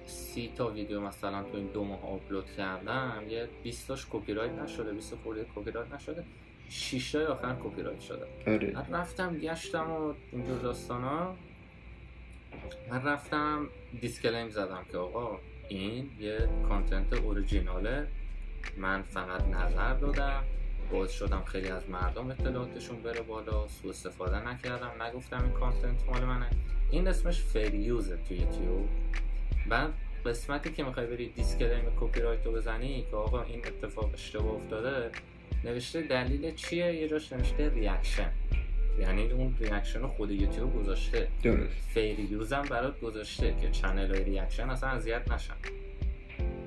سی تا ویدیو مثلا تو این دو ماه آپلود کردم. یه 20 تاش کپی رایت نشده 20 خورده کپی رایت نشده. 6 تای آخر کپی رایت شده. آره. بعد رفتم گشتم و اینجور داستانا. من رفتم disclaim زدم که آقا این یه content original ه من فقط نظر دادم. باعث شدم خیلی از مردم اطلاعاتشون بره بالا. سوء استفاده نکردم. نگفتم این content مال منه. این اسمش fair use ه تو یوتیوب. بعد قسمتی که می‌خوای بری disclaim کپی رایت رو بزنی که آقا این اتفاق اشتباه افتاده نوشته دلیل چیه؟ یه جاش نوشته reaction یعنی اون reaction خود یوتیوب گذاشته. درست. fair use هم برات گذاشته که channel های reaction اصلا اذیت نشن.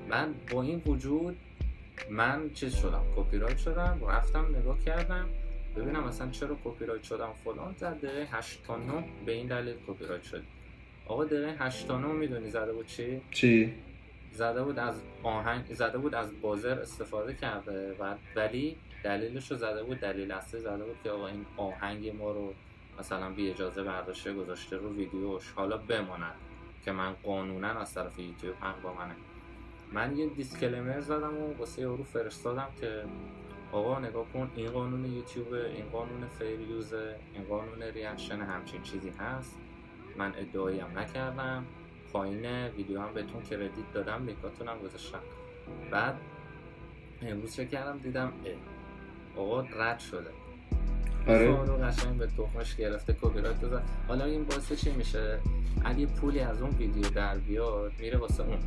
من با این وجود من چیز شدم کپی رایت شدم رفتم نگاه کردم. ببینم اصلا چرا کپی رایت شدم. فلان زد دقیقه 8 تا 9 به این دلیل کپی رایت شد آقا دقیقه 8 تا 9 می‌دونی زده بود چی؟ چی؟ زده بود از آهنگ زده بود از بازر استفاده کرده و ولی دلیلش رو زده بود دلیل اصلی زده بود که آقا این آهنگ ما رو مثلا بی اجازه برداشته گذاشته رو ویدیوش حالا بماند که من قانونا از طرف یوتیوب حق با منه. من یه disclaimer زدم و واسه یارو فرستادم که آقا نگاه کن این قانون یوتیوب این قانون fair use ه این قانون reaction همچین چیزی هست. من ادعایی هم نکردم. پایین ویدیو هم بهتون credit دادم لینکاتون هم گذاشتم. بعد امروز چک کردم؟ دیدم اه، آقا رد شده. آره. رو قشنگ به تخمش گرفته کپی رایت بزن حالا این باعث چی میشه؟ اگه پولی از اون ویدیو در بیاد میره واسه اون.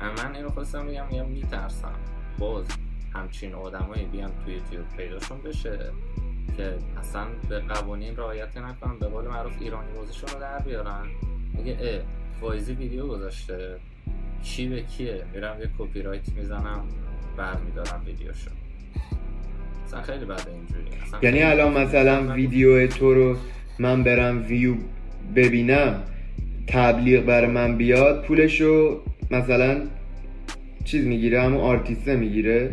من اینو خواستم بگم میگم میترسم. باز همچین آدمایی بیان توی یوتیوب پیداشون بشه که اصلا به قوانین رعایت نکنن به قول معروف ایرانی بازیشون رو در بیارن. میگه اه فایزی ویدیو گذاشته. کی به کیه؟ میرم یه کپی رایت می‌زنم برمیدارم ویدیوشو. اصلا خیلی بده اینجوری. یعنی الان مثلا ویدیو تو رو من برم ویو ببینم تبلیغ برای من بیاد پولشو مثلا چیز می‌گیره همون آرتیسته می‌گیره؟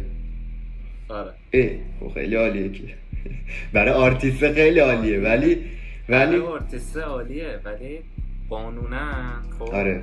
آره. اه خب خیلی عالیه که. برای آرتیسته خیلی عالیه ولی ولی ولی آرتیست عالیه ولی قانونا خب؟ آره.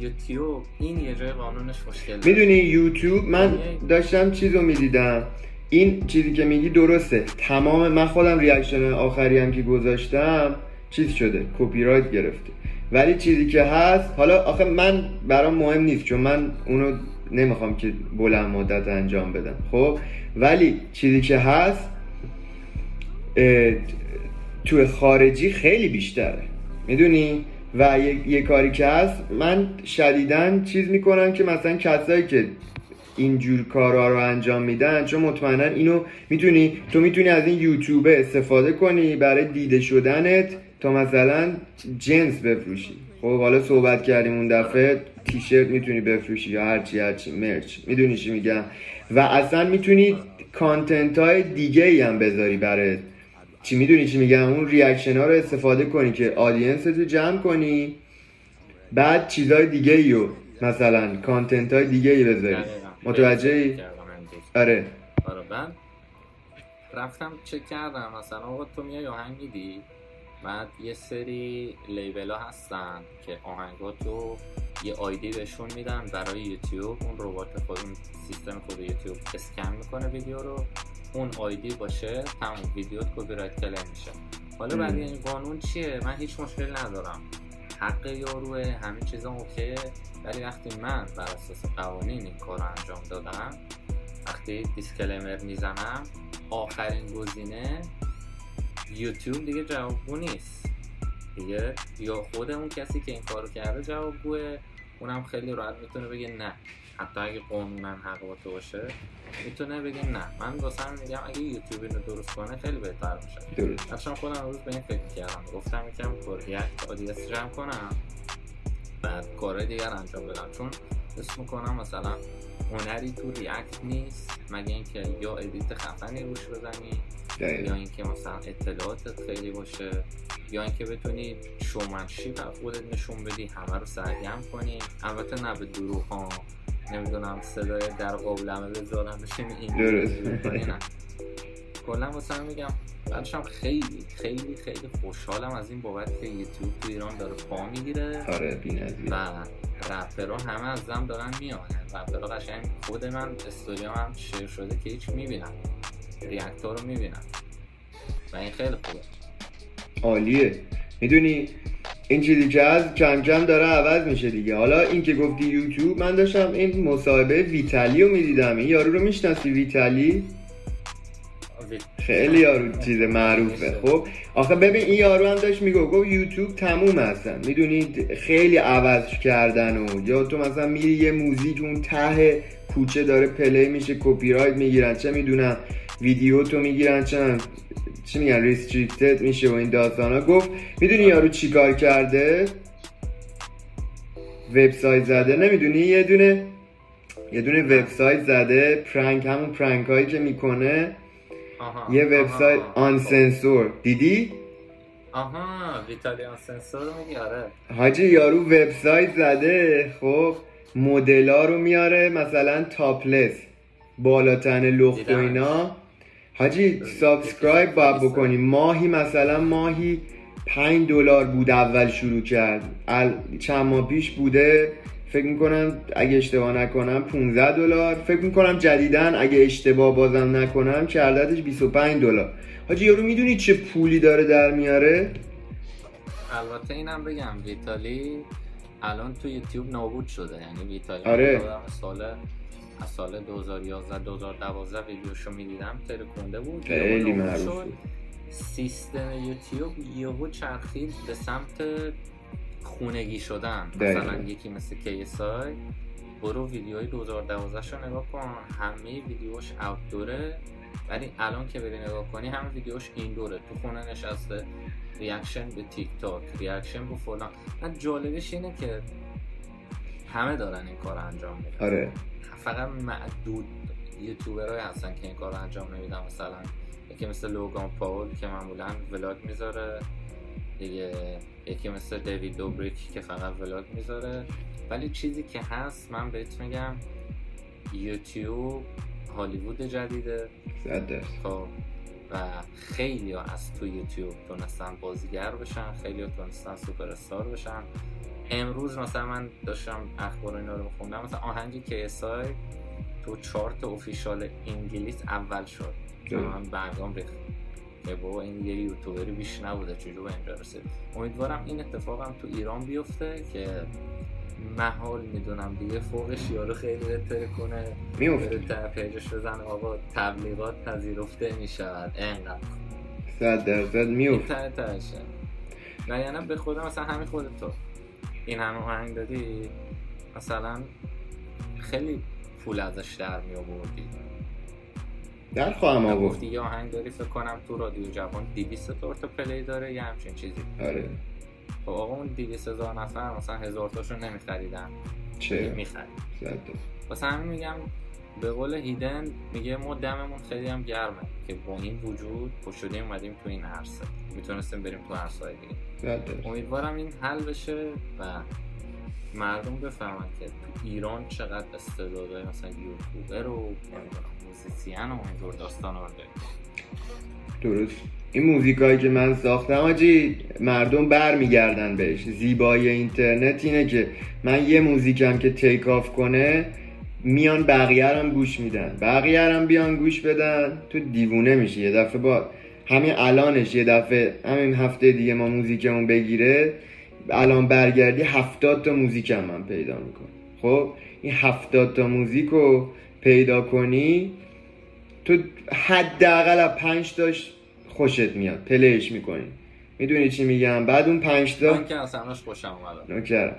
یوتیوب این یه جای قانونش مشکل. می‌دونی یوتیوب؟ من داشتم چیزو می‌دیدم. این چیزی که میگی درسته. تمام من خودم reaction آخری هم که گذاشتم چیز شده. کپی رایت گرفته. ولی چیزی که هست حالا آخه من برام مهم نیست چون من اونو نمی‌خوام که بلند مدت انجام بدم. خب؟ ولی چیزی که هست تو خارجی خیلی بیشتره. می‌دونی؟ و یه, یه کاری که هست من شدیدن چیز می‌کنم که مثلا کسایی که اینجور کارا رو انجام میدن چون مطمئنا اینو می‌تونی تو می‌تونی از این یوتیوب استفاده کنی برای دیده شدنت تا مثلا جنس بفروشی. خب حالا صحبت کردیم اون دفعه تیشرت می‌تونی بفروشی یا هرچی هرچی merch. می‌دونی چی میگم؟ و اصلا می‌تونی content های دیگه ای هم بذاری برای چی می‌دونی چی میگم؟ اون reaction ها رو استفاده کنی که audience رو جمع کنی. بعد چیزهای دیگه ای رو مثلا content های دیگه ای بذاری کردم امروز. آره. آره رفتم چک کردم. مثلا آقا تو میای آهنگ میدی؟ بعد یه سری label ها هستن که آهنگات رو یه ID بهشون میدن برای یوتیوب. اون ربات خود اون سیستم خود یوتیوب اسکن می‌کنه ویدیو رو اون ID باشه تمام ویدیوت copyright claim میشه. حالا بعد ام. این قانون چیه؟ من هیچ مشکل ندارم. حق یاروه همه چیزا اوکیه. ولی وقتی من بر اساس قوانین این کار رو انجام دادم وقتی دیسکلیمر می‌زنم آخرین گزینه یوتیوب دیگه جوابگو نیست. دیگه یا خود اون کسی که این کارو کرده جوابگوه اونم خیلی راحت می‌تونه بگه نه. حتی اگه قانونا حق با تو باشه می‌تونه بگه نه. من همین میگم اگه یوتیوب اینو درست کنه خیلی بهتر میشه. درست. داشتم خودم امروز به این فکر کردم. گفتم یکم react audience جمع کنم. بعد کارهای دیگر انجام بدم. چون اسم می‌کنم مثلا هنری تو react نیست. مگه اینکه یا edit خفنی روش بزنی یا اینکه مثلا اطلاعاتت خیلی باشه یا اینکه بتونی showmanship از خودت نشون بدی همه رو سرگرم کنی. البته نه به دروغ ها. نمی‌دونم صدای در قابلمه بذارم بشین این کلا واسه میگم بعدش هم خیلی خیلی خیلی خوشحالم از این بابت که یوتیوب تو ایران داره پا می‌گیره. آره و رپرها همه از دم دارن میان رپرها قشنگ خود من استوریام هم شیر شده که هیچ می‌بینم. ریاکت رو می‌بینم. و این خیلی خوبه. عالیه. می‌دونی این چیزی که از کم کم داره عوض میشه دیگه. حالا این که گفتی یوتیوب من داشتم این مصاحبه ویتالی رو می‌دیدم. این یارو رو می‌شناسی ویتالی؟ خیلی یارو چیز معروفه. خب آخه ببین این یارو هم داشت میگو گفت یوتیوب تموم هستن می‌دونید خیلی عوض کردن و یا تو مثلا میری یه موزیک اون ته کوچه داره play میشه کپی رایت می‌گیرن چه می‌دونم ویدیو تو می‌گیرن چه چی میگن؟ restricted میشه و این داستانا. گفت می‌دونی یارو چیکار کرده؟ وبسایت زده. نمی‌دونی؟ یه دونه یه دونه وبسایت زده. prank همون prank هایی که می‌کنه. آها یه وبسایت. uncensored دیدی؟ آها Vitaly uncensored رو میگی؟ آره. حاجی یارو وبسایت زده. خب مدلا رو میاره. مثلا topless بالاتن لخت و. اینا. حاجی subscribe باید بکنی. ماهی مثلا ماهی 5 دلار بود اول شروع کرد. ال... چند ماه پیش بوده. فکر می‌کنم اگه اشتباه نکنم 15 دلار. فکر می‌کنم جدیدن اگه اشتباه بازم نکنم کردتش 25 دلار. حاجی یارو می‌دونی چه پولی داره در میاره؟ البته اینم بگم ویتالی الان تو یوتیوب نابود شده. یعنی ویتالی آره. سال از سال 2011 2012 ویدیوشو می‌دیدم ترکونده بود. خیلی معروف. سیستم یوتیوب یهو چرخید به سمت خونگی شدن. مثلا یکی مثل KSI برو ویدیوهای 2012 شو نگاه کن. همه ویدیوش outdoor ه ولی الان که بری نگاه کنی همه ویدیوش indoor ه تو خونه نشسته reaction به تیک تاک reaction به فلان. من جالبش اینه که همه دارن این کار انجام میدن. آره. فقط معدود یوتیوبرهای هستن که این کار رو انجام نمیدن. مثلا یکی مثل لوگان پاول که معمولا ولاگ می‌ذاره. دیگه یکی مثل دیوید دوبریک که فقط ولاگ می‌ذاره. ولی چیزی که هست من بهت میگم یوتیوب هالیوود جدیده. خب و خیلی از تو یوتیوب تونستن بازیگر بشن خیلی تونستن سوپر استار بشن. امروز مثلا من داشتم اخبار اینا رو میخوندم مثلا آهنگ KSI تو چارت اوفیشال انگلیس اول شد. من برگام ریخت. که بابا این یه یوتیوبری بیش نبوده چجور به اینجا رسید امیدوارم این اتفاق هم تو ایران بیفته که محال می‌دونم دیگه فوقش یارو خیلی بهتر کنه. میفته در پیجش بزنه. آقا تبلیغات پذیرفته می‌شود. انقدر صد درصد میفته این تهشه نه یعنی به خودم مثلا همین خودت تو این همه آهنگ دادی مثلا خیلی پول ازش در می آوردی. در خواهم آورد. گفتی یه آهنگ داری فکر کنم تو رادیو جوان 200 تا پلی داره یه همچین چیزی. آره. خب آقا اون 200 هزار نفر مثلا هزار تاشون نمیخریدن. چه؟ می‌خرید. واسه همین میگم به قول هیدن میگه ما دممون خیلی هم گرمه که با این وجود پشده اومدیم تو این عرصه. می‌تونستیم بریم تو عرصه های دیگه. درصد. امیدوارم این حل بشه و مردم بفهمن که تو ایران چقدر استعدادهای مثلا یوتیوبر و musician و اینجور داستان رو داریم. درست. این موزیکایی که من ساختم حاجی مردم برمیگردن بهش. زیبایی اینترنت اینه که من یه موزیکم که take off کنه میان بقیه هم گوش میدن. بقیه هم بیان گوش بدن. تو دیوونه میشی. یه دفعه با همین الانش یه دفعه همین هفته دیگه ما موزیکمون بگیره الان برگردی هفتاد تا موزیکم من پیدا می‌کنم. خب؟ این هفتاد تا موزیک رو پیدا کنی تو حداقل از پنج تاش خوشت میاد. play ش می‌کنی. می‌دونی چی میگم؟ بعد اون پنج تا من که همش خوشم نکردم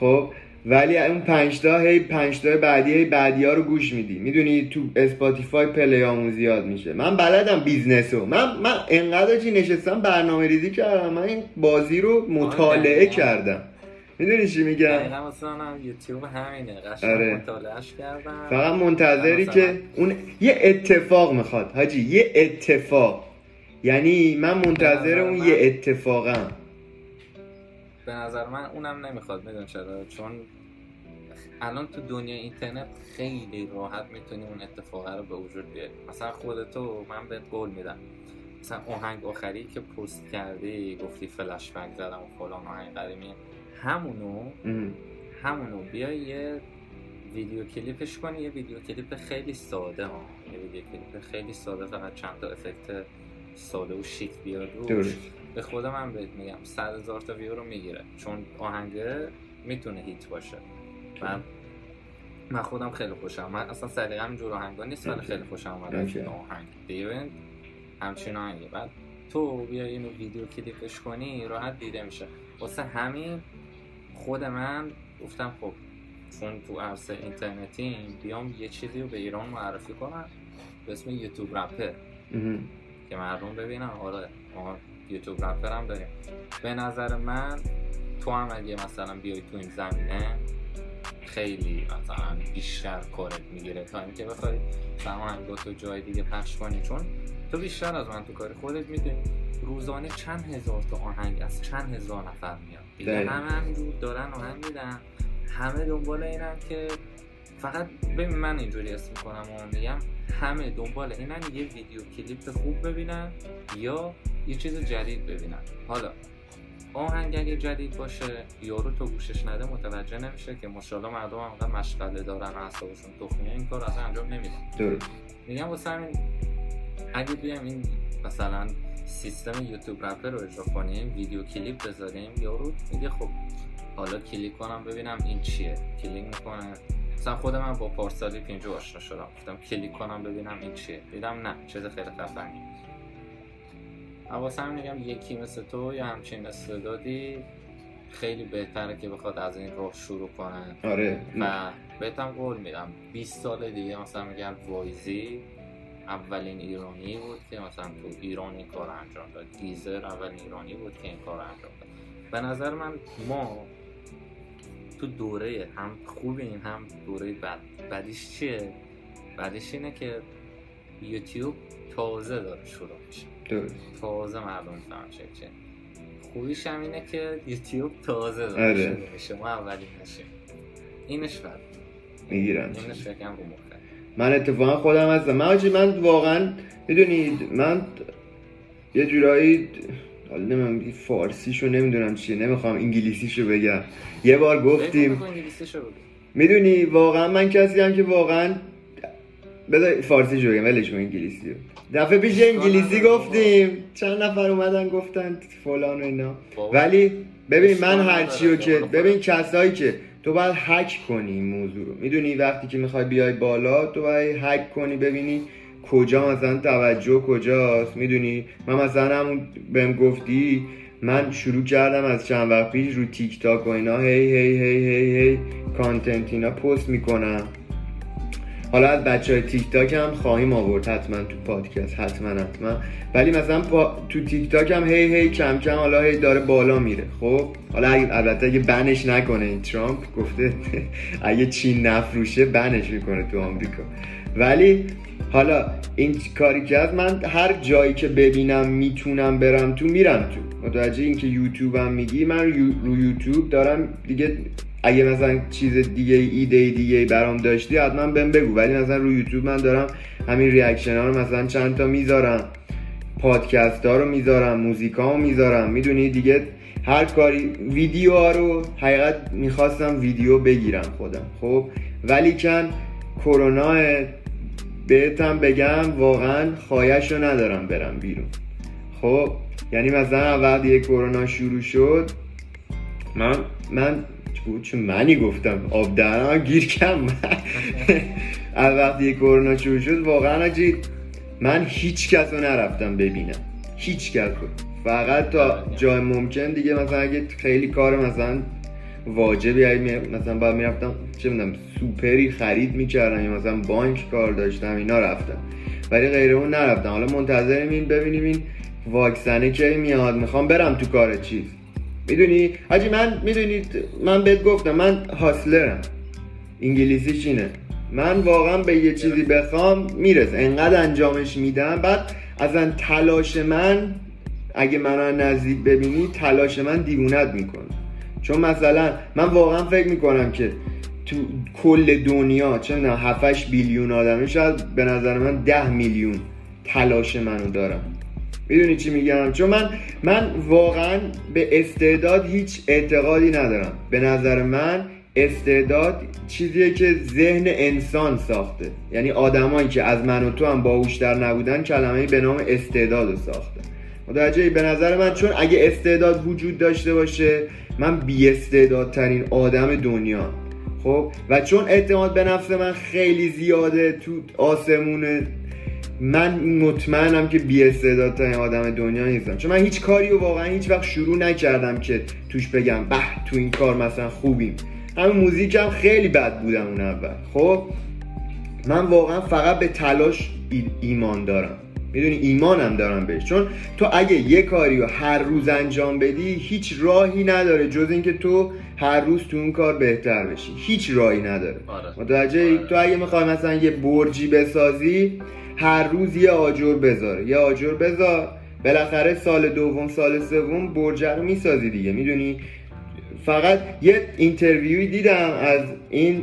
خب؟ ولی اون پنج تا هی پنج تا بعدی هی بعدی ها رو گوش میدی. می‌دونی تو اسپاتیفای play امون زیاد میشه. من بلدم business و. من من انقدر چی نشستم برنامه ریزی کردم. من این بازی رو مطالعه دقیقاً. کردم. می‌دونی چی میگم؟ دقیقا مثلا هم یوتیوب همینه. قشنگ آره. مطالعهش کردم. فقط منتظری که اون یه اتفاق می‌خواد. حاجی یه اتفاق. یعنی من منتظر اون من- یه اتفاقم. به نظر من اونم نمی‌خواد. میدون چرا؟ چون الان تو دنیای اینترنت خیلی راحت می‌تونی اون اتفاقه رو به وجود بیاری. مثلا خودتو من بهت قول میدم. مثلا آهنگ آخری که پست کردی گفتی فلش بک زدم و فلان آهنگ قدیمی همونو. همونو بیا یه ویدیو کلیپش کنی. یه ویدیو کلیپ خیلی ساده ها. یه ویدیو کلیپ خیلی ساده فقط چند تا افکت ساده و شیک بیار روش. به خودم هم بهت میگم صد هزار تا ویو رو می‌گیره. چون آهنگه می‌تونه هیت باشه. من من خودم خیلی خوشم. من اصلا سلیقه‌م اینجور آهنگا نیست ولی. خیلی خوشم اومد. این آهنگ دیگه همچین آهنگه. بعد تو بیا اینو ویدیو کلیپش کنی راحت دیده میشه. واسه همین خود من گفتم خب چون تو عرصه اینترنتی بیام یه چیزی رو به ایران معرفی کنم. به اسم یوتیوب رپر. که مردم ببینن. آره ما یوتیوب رپر هم داریم. به نظر من تو هم اگه مثلا بیای تو این زمینه خیلی مثلا بیشتر کارت می‌گیره تا اینکه بخوای آهنگات تو جای دیگه پخش کنی. چون تو بیشتر از من تو کار خودت می‌دونی. روزانه چند هزار تا آهنگ از چند هزار نفر میاد. دیگه. همه همینجور دارن آهنگ میدن. همه دنبال اینن که فقط ببین من اینجوری اسم می‌کنم و میگم همه دنبال اینن یه ویدیو کلیپ خوب ببینن یا یه چیز جدید ببینن. حالا آهنگ اگه جدید باشه یارو تو گوشش نده متوجه نمیشه که ماشاءالله مردم هم مشغله دارن و اعصابشون تخمیه این کار اصلا انجام نمیدن میگم واسه همین اگه بیایم این مثلا سیستم یوتیوب رپر رو اجرا کنیم ویدیو کلیپ بذاریم یارو میگه خب حالا کلیک کنم ببینم این چیه. کلیک می‌کنه. مثلا خودم من با پارسالی اینجا آشنا شدم. گفتم کلیک کنم ببینم این چیه. دیدم نه چیز خیلی خفنی همین میگم یکی مثل تو یا همچین استعدادی خیلی بهتره که بخواد از این راه شروع کنه. آره. و بهتم قول میدم. 20 سال دیگه مثلا میگن وایزی اولین ایرانی بود که مثلا تو ایران این کار انجام داد. گیزر اولین ایرانی بود که این کار انجام داد. به نظر من ما تو دوره هم خوبیم هم دوره بد. بدیش چیه؟ بدیش اینه که یوتیوب تازه داره شروع میشه. درست. تازه مردم می‌فهمن چه خوبیش هم اینه که یوتیوب تازه داره آره. شروع میشه. ما اولین نشیم. اینش بد می‌گیرن اینش یکم رو مخه. من اتفاقا خودم هستم. من آجی من واقعا می‌دونید من یه جورایی حالا نمی‌دونم فارسیشو نمی‌دونم چیه نمی‌خوام انگلیسیشو بگم. یه بار گفتیم انگلیسیشو. می‌دونی واقعا من کسی هم که واقعا بذار فارسی بگم ولش کن انگلیسی رو. دفعه پیش انگلیسی گفتیم چند نفر اومدن گفتن فلان و اینا. ولی ببین من اشکال هر چی رو نداره. که. ببین کسایی که تو باید هک کنی این موضوع رو می‌دونی وقتی که می‌خوای بیای بالا تو باید هک کنی ببینی کجا مثلا توجه کجاست می‌دونی من مثلا همون بهم گفتی من شروع کردم از چند وقت پیش رو تیک تاک و اینا هی هی هی هی هی content اینا پست می‌کنم حالا از بچه های تیک تاک هم خواهیم آورد حتما تو پادکست حتما حتما. ولی مثلا پا... تو تیک تاک هم هی هی کم کم حالا هی داره بالا میره. خب؟ حالا البته اگه بنش نکنه این ترامپ گفته اگه چین نفروشه بنش می‌کنه تو آمریکا. ولی حالا این کاری که از من هر جایی که ببینم می‌تونم برم تو میرم تو. متوجه این که یوتیوبم میگی من رو یوتیوب دارم دیگه اگه مثلا چیز دیگه ایده دیگه برام داشتی حتما بهم بگو. ولی مثلا رو یوتیوب من دارم همین ریاکشن ها رو مثلا چند تا می‌ذارم. پادکست ها رو می‌ذارم موزیک ها رو می‌ذارم. می‌دونی دیگه هر کاری ویدیو ها رو حقیقت می‌خواستم ویدیو بگیرم خودم. خب؟ ولی کن کرونا بهتم بگم واقعا خواهش رو ندارم برم بیرون. خب؟ یعنی مثلا وقتی کرونا شروع شد. من من بود چون منی گفتم آب دهنم گیر کم. از وقتی کرونا شروع شد واقعا آجی من هیچ کس رو نرفتم ببینم. هیچ کس رو. فقط تا جای ممکن دیگه مثلا اگه خیلی کار مثلا واجبی مثلا باید می‌رفتم چه می‌دونم سوپری خرید می‌کردم یا مثلا بانک کار داشتم اینا رفتم. ولی غیر اون نرفتم. حالا منتظریم این ببینیم این واکسنه کی میاد می‌خوام برم تو کار چیز. می‌دونی؟ حاجی من می‌دونید من بهت گفتم من هاسلرم انگلیسی اینه. من واقعا به یه چیزی بخوام می‌رسه. انقدر انجامش میدم بعد اصلا تلاش من اگه من رو نزدیک ببینی تلاش من دیوونت می‌کنه. چون مثلا من واقعا فکر می‌کنم که تو کل دنیا چه می‌دونم 7 بیلیون آدمی شاید به نظر من 10 میلیون تلاش منو دارم. می‌دونی چی میگم؟ چون من من واقعا به استعداد هیچ اعتقادی ندارم. به نظر من استعداد چیزیه که ذهن انسان ساخته. یعنی آدمایی که از من و تو هم باهوشتر نبودن کلمه به نام استعداد رو ساخته. متوجهی؟ به نظر من چون اگه استعداد وجود داشته باشه من بی استعدادترین آدم دنیا. خب؟ و چون اعتماد به نفس من خیلی زیاده تو آسمونه من مطمئنم که بی استعدادترین آدم دنیا نیستم. چون من هیچ کاری رو واقعا هیچ وقت شروع نکردم که توش بگم به تو این کار مثلا خوبیم. همین موزیکم خیلی بد بودم اون اول. خب؟ من واقعا فقط به تلاش ای- ایمان دارم. می‌دونی ایمانم دارم بهش. چون تو اگه یه کاری رو هر روز انجام بدی هیچ راهی نداره جز اینکه تو هر روز تو اون کار بهتر بشی. هیچ راهی نداره. آره. متوجه آره. تو اگه می‌خوای مثلا یه برجی بسازی هر روز یه آجر بذار. یه آجر بذار. بالاخره سال دوم سال سوم برج رو می‌سازی دیگه می‌دونی؟ فقط یه interview ی دیدم از این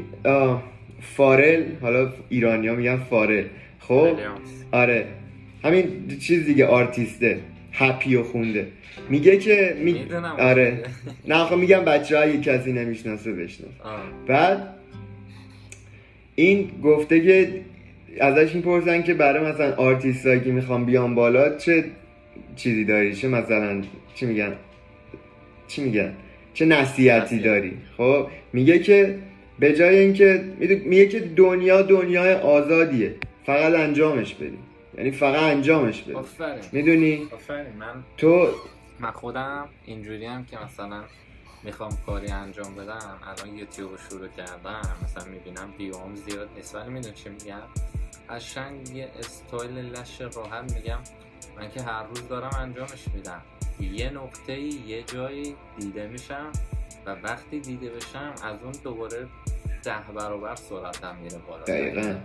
فارل. حالا ایرانیا میگن فارل. خب. آره. همین چیز دیگه آرتیسته. Happy و خونده. میگه که می... آره. نه خب میگم بچه های کسی نمی‌شناسه بشناسه. آه. بعد این گفته که ازش می‌پرسن که برای مثلا آرتیست که می‌خوام بیان بالا چه چیزی داری؟ چه مثلا چی میگن؟ چی میگن؟ چه نصیحتی نصیحت. داری؟ خب میگه که به جای اینکه میگه که دنیا دنیای آزادیه. فقط انجامش بدی. یعنی فقط انجامش بدی. آفرین. می‌دونی؟ آفرین. من تو من خودم اینجوری هم که مثلا می‌خوام کاری انجام بدم الان یوتیوب رو شروع کردم. مثلا می‌بینم ویوام زیاد نیست. ولی میدون چی میگم؟ قشنگ یه استایل لش راحت میگم. من که هر روز دارم انجامش میدم. یه نقطه یه جایی دیده میشم و وقتی دیده بشم از اون دوباره ده برابر سرعتم میره بالا. دقیقا.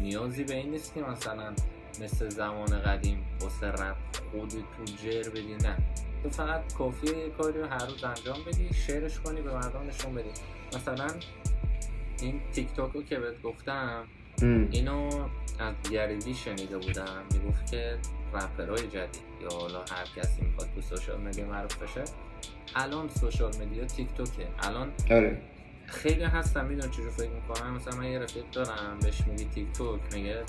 نیازی به این نیست که مثلا مثل زمان قدیم واسه رپ خود تو جر بدی نه. تو فقط کافیه یه کاری رو هر روز انجام بدی شعرش کنی به مردم نشون بدی. مثلا این تیک تاک رو که بهت گفتم ام. اینو از گریوی شنیده بودم. می‌گفت که رپرهای جدید یا حالا هر کسی می‌خواد تو social media معروف بشه الان social media تیک توکه الان آره. خیلی هستم می‌دونم چجور فکر می‌کنم. مثلا من یه رفیق دارم بهش میگی تیک توک میگه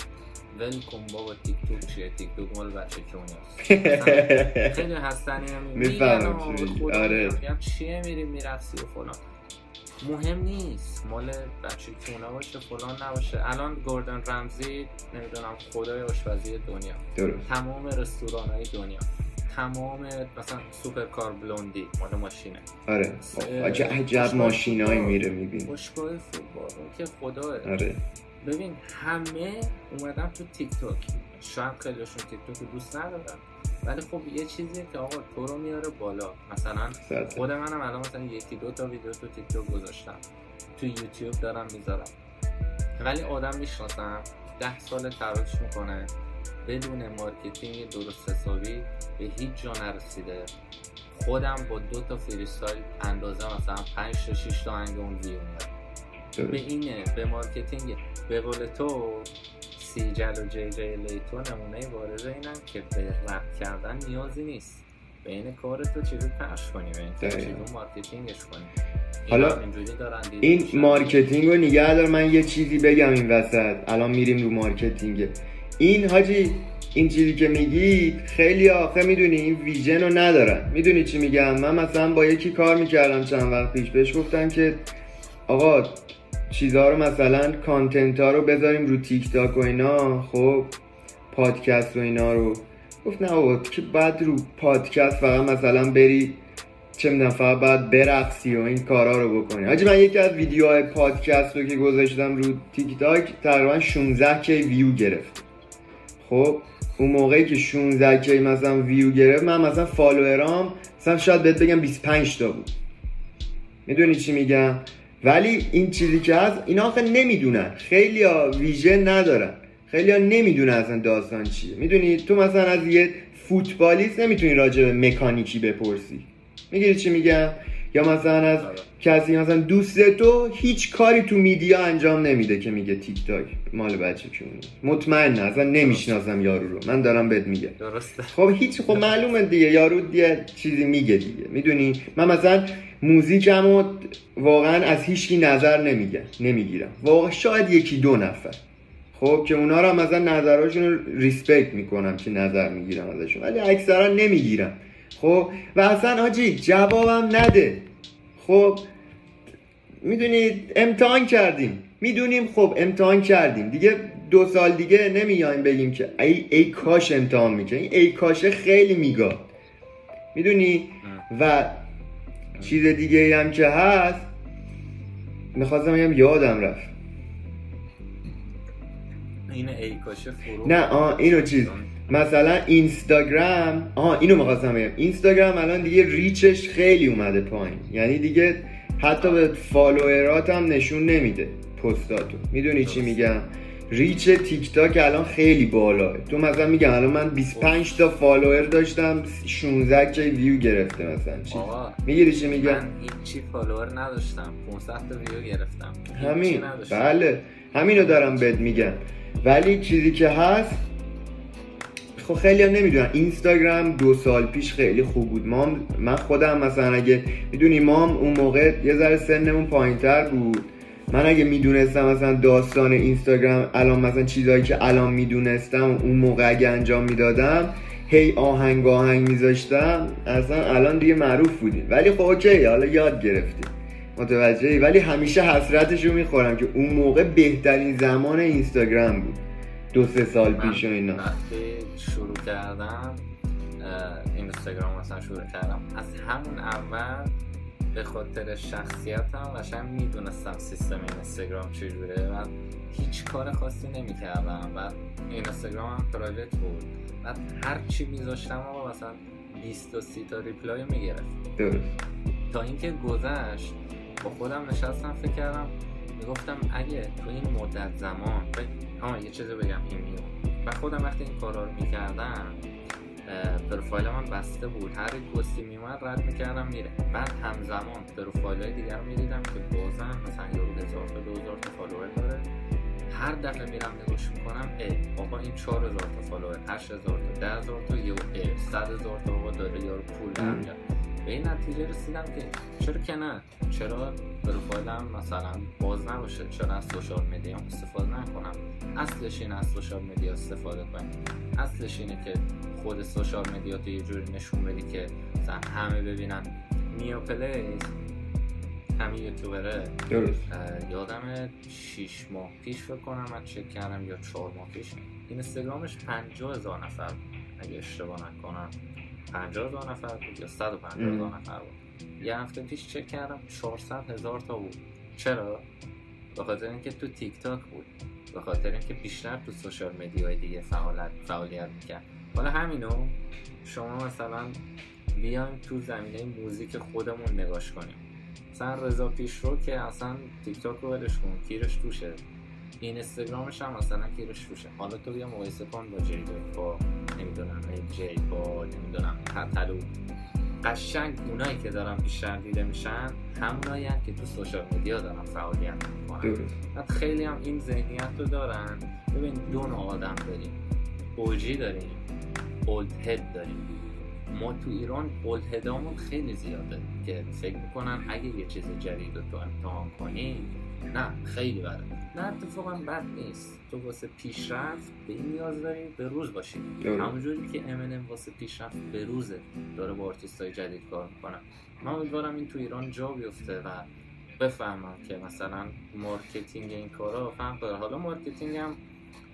ول کن بابا تیک توک چیه؟ تیک توک مال بچه کونیاست خیلی هستن می‌فهمم. آره. چیه میری میرفسی و فلان. مهم نیست. مال بچه کونه باشه فلان نباشه. الان گوردن رمزی نمی‌دونم خدای آشپزی دنیا. درست. تمام رستوران های دنیا. تمام مثلا سوپرکار بلوندی مال ماشینه. آره. عجب ماشینایی میره می‌بینی. باشگاه فوتبال. که خداه آره. ببین همه اومدن تو تیک توک شاید خیلیشون تیک رو دوست ندارن ولی خب یه چیزیه که آقا تو رو میاره بالا. مثلا. خود منم الان مثلا یکی دو تا ویدیو تو تیک توک گذاشتم. تو یوتیوب دارم می‌ذارم. ولی آدم می‌شناسم. ده سال تلاش می‌کنه بدون marketing درست حسابی به هیچ جا نرسیده. خودم با دو تا freestyle اندازه مثلا 5 تا 6 تا آهنگ اون ویو میاد به اینه به marketing. به قول تو سیجل و جی جی لیتو نمونه بارز اینن که به رپ کردن نیازی نیست. به این کار تو چجور پخش کنی دقیقاً. چجور marketing ش کنی حالا این. marketing رو نگه دار من یه چیزی بگم این وسط. الان میریم رو marketing. این حاجی این چیزی که میگی خیلی آخه می‌دونی این vision رو ندارن. می‌دونی چی میگم؟ من مثلا با یکی کار می‌کردم چند وقت پیش. بهش گفتم که آقا چیزها رو مثلا content ها رو بذاریم رو تیک تاک و اینا خب پادکست و اینا رو. گفت نه بابا که بعد رو پادکست فقط مثلا بری چه می‌دونم فقط باید برقصی و این کارا رو بکنی. حاجی من یکی از ویدیوهای پادکست رو که گذاشتم رو تیک تاک تقریبا 16 K view گرفت. خب اون موقعی که 16 K مثلا view گرفت من مثلا follower ام مثلا شاید بهت بگم 25 تا بود. می‌دونی چی میگم؟ ولی این چیزی که هست اینا آخه نمی‌دونن. خیلی ها ویژن ندارن. خیلی ها نمی‌دونن اصلا داستان چیه. می‌دونی؟ تو مثلا از یه فوتبالیست نمی‌تونی راجع به مکانیکی بپرسی. می‌گیری چی میگم؟ یا مثلا از آره. کسی مثلا دوست تو هیچ کاری تو میدیا انجام نمیده که میگه تیک تاک مال بچه کیونه. مطمئن نه اصلا نمی‌شناسم یارو رو. من دارم بهت میگم. درسته. خب هیچ خب معلومه دیگه یارو یه چیزی میگه دیگه. می‌دونی؟ من مثلا موزیکمو واقعا از هیچکی نظر نمیگم نمی‌گیرم. واقعا شاید یکی دو نفر. خب که اونا رو مثلا نظرهاشون رو ریسپکت می‌کنم که نظر می‌گیرم ازشون. ولی اکثرا نمی‌گیرم. خب و اصلا آجی جوابم نده. خب می‌دونید امتحان کردیم. می‌دونیم خب امتحان کردیم. دیگه دو سال دیگه نمیایم بگیم که ای, ای کاش امتحان می‌کنیم ای کاشه خیلی میگاد. می‌دونی و چیز دیگه هم که هست می‌خواستم بگم یادم رفت. این ای کاشه فرو نه آه اینو چیز مثلا اینستاگرام آها اینو می‌خواستم بگم. اینستاگرام الان دیگه reach ش خیلی اومده پایین. یعنی دیگه حتی به follower ات هم نشون نمیده پستاتو. می‌دونی چی میگم؟ reach تیک تاک الان خیلی بالاه. تو مثلا میگم الان من 25 تا follower داشتم 16 K view گرفته مثلا. چی؟ می‌گیری چی میگم؟ من هیچی فالوور نداشتم 500 تا ویو گرفتم. همین. بله. همینو دارم بهت میگم. ولی چیزی که هست خب خیلی هم نمی‌دونم. اینستاگرام دو سال پیش خیلی خوب بود. ما من خودم مثلا اگه می‌دونی ما اون موقع یه ذره سنمون پایینتر بود. من اگه می‌دونستم مثلا داستان اینستاگرام الان مثلا چیزهایی که الان می‌دونستم اون موقع اگه انجام می‌دادم هی آهنگ آهنگ میذاشتم اصلا الان دیگه معروف بودیم. ولی خب اوکی حالا یاد گرفتیم. متوجهی؟ ولی همیشه حسرتشو می‌خورم که اون موقع بهترین زمان اینستاگرام بود. دو سه سال پیش و اینا. وقتی شروع کردم اینستاگرام مثلا شروع کردم. از همون اول به خاطر شخصیتم قشنگ می‌دونستم سیستم اینستاگرام چجوره و هیچ کار خاصی نمی‌کردم و اینستاگرام هم private بود. و هر چی میذاشتم آقا مثلا 20 تا 30 تا reply می‌گرفت درست. تا اینکه گذشت با خودم نشستم فکر کردم می‌گفتم اگه تو این مدت زمان آه یه چیزی بگم این میون. و خودم وقتی این کارا رو می‌کردم پروفایل من بسته بود. هر یک پستی میومد رد می‌کردم میره. بعد همزمان پروفایل های دیگر می‌دیدم که بازم مثلا یه هزار تا دو هزار تا follower داره. هر دفعه میرم نگاش می‌کنم اه آقا این 4000 تا follower 8000 تا 10000 تا یه 100000 تا آقا داره یارو پول در به این نتیجه رسیدم که چرا که نه؟ چرا پروفایلم مثلا باز نباشه؟ چرا از social media استفاده نکنم؟ اصلش این از social media استفاده کنیم. اصلش اینه که خود social media تو یه جوری نشون بدی که مثلا همه ببینن. میو please همین یوتیوبره. درست. یادم 6 ماه پیش فکر کنم من چک کردم یا 4 ماه پیش. اینستاگرامش 50 هزار نفر. اگه اشتباه نکنم. 50 هزار نفر بود یا 150 هزار نفر بود. یه هفته پیش چک کردم 400 هزار تا بود. چرا؟ به خاطر اینکه تو تیک تاک بود. به خاطر اینکه بیشتر تو سوشال مدیای دیگه فعالیت فعالیت می‌کرد. حالا همینو شما مثلا بیایم تو زمینه موزیک خودمون نگاش کنیم. مثلا رضا پیش رو که اصلا تیک تاک رو ولش کن کیرش توشه. اینستاگرامش هم مثلا کیرش توشه حالا تو بیا مقایسه کن با جی با نمی‌دونم جی با نمی‌دونم تتلو. قشنگ اونایی که دارن بیشتر دیده میشن همونایی هم که تو سوشال میدیا دارن فعالیت می‌کنن. بعد خیلی هم این ذهنیت رو دارن. ببین دو نوع آدم داریم. OG داریم old head داریم. ما تو ایران old خیلی زیاده که فکر می‌کنن اگه یه چیز جدید رو تو امتحان کنی نه خیلی بده. نه اتفاقا بد نیست. تو واسه پیشرفت به این نیاز داری به روز باشی. همونجوری که ام واسه پیشرفت به روزه داره با آرتیست های جدید کار می‌کنه. من امیدوارم این تو ایران جا بیفته و بفهمم که مثلا marketing این کارا فهم داره. حالا marketing هم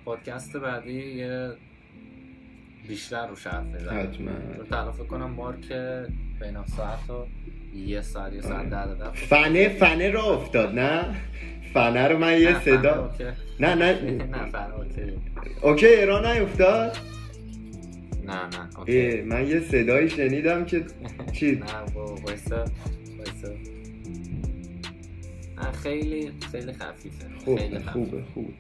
پادکست بعدی یه بیشتر رو حرف می‌زنم حتما کنم مارک بین ساعت و یه ساعت یه ساعت ده فنه فنه رو افتاد نه؟ فنه رو من یه صدا نه نه. نه فنه اوکی. اوکی ایران نیفتاد؟ نه نه اوکی. من یه صدایی شنیدم که چی؟ نه وایسا وایسا. خیلی خیلی خفیفه. خوب خیلی خوبه خوبه.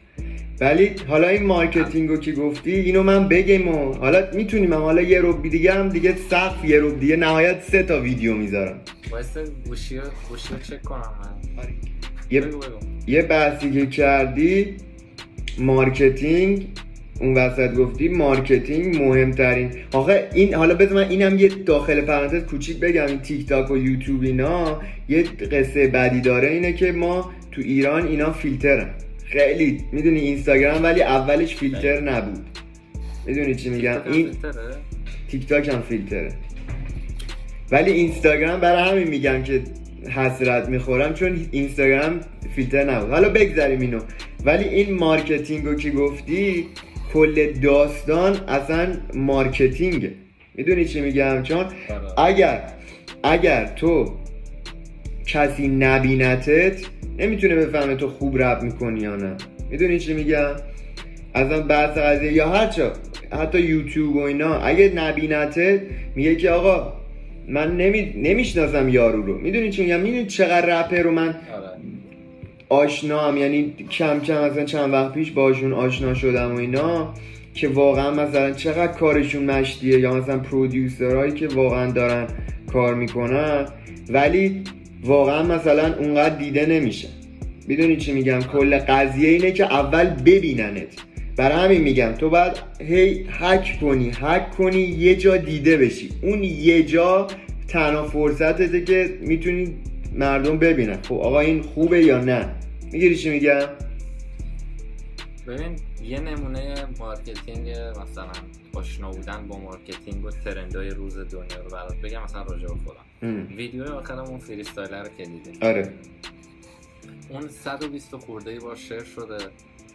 ولی حالا این marketing رو که گفتی اینو من بگم و حالا می‌تونیم حالا یه رو دیگه هم دیگه سقف یه رو دیگه نهایت سه تا ویدیو می‌ذارم. واسه گوشی گوشی چک کنم من. آره. یه, یه بحثی که کردی marketing اون وسط گفتی marketing مهمترین. آخه این حالا بذار من اینم یه داخل پرانتز کوچیک بگم تیک تاک و یوتیوب اینا یه قصه بدی داره اینه که ما تو ایران اینا فیلترن. خیلی می‌دونی اینستاگرام ولی اولش فیلتر نبود. می‌دونی چی میگم؟ این تیک تاک هم فیلتره. ولی اینستاگرام برای همین میگم که حسرت می‌خورم چون اینستاگرام فیلتر نبود. حالا بگذاریم اینو. ولی این marketing رو که گفتی کل داستان اصلا marketing ه می‌دونی چی میگم؟ چون آره. اگر اگر تو کسی نبینتت نمی‌تونه بفهمه تو خوب رب می‌کنی یا نه. می‌دونی چی میگم؟ اصلا بحث قضیه یا هرچا حتی یوتیوب و اینا اگه نبینتت میگه که آقا من نمی... نمی‌شناسم یارو رو. می‌دونی چی میگم؟ می‌دونی چقدر رپر رو من آره. هم یعنی کم کم مثلا چند وقت پیش باشون آشنا شدم و اینا که واقعا مثلا چقدر کارشون مشتیه یا مثلا پرودیوسرهایی که واقعا دارن کار می‌کنن ولی واقعا مثلا اونقدر دیده نمیشه. می‌دونی چی میگم؟ کل قضیه اینه که اول ببیننت. برای همین میگم تو باید هی هک کنی هک کنی یه جا دیده بشی. اون یه جا تنها فرصتته که می‌تونی مردم ببینن. خب آقا این خوبه یا نه؟ می‌گیری چی میگم؟ ببین یه نمونه marketing مثلا آشنا بودن با marketing و trend های روز دنیا رو برات بگم مثلا راجع به خودم. ویدیو آخرم اون freestyle رو که دیدی آره. اون 120 خورده ای بار share شده.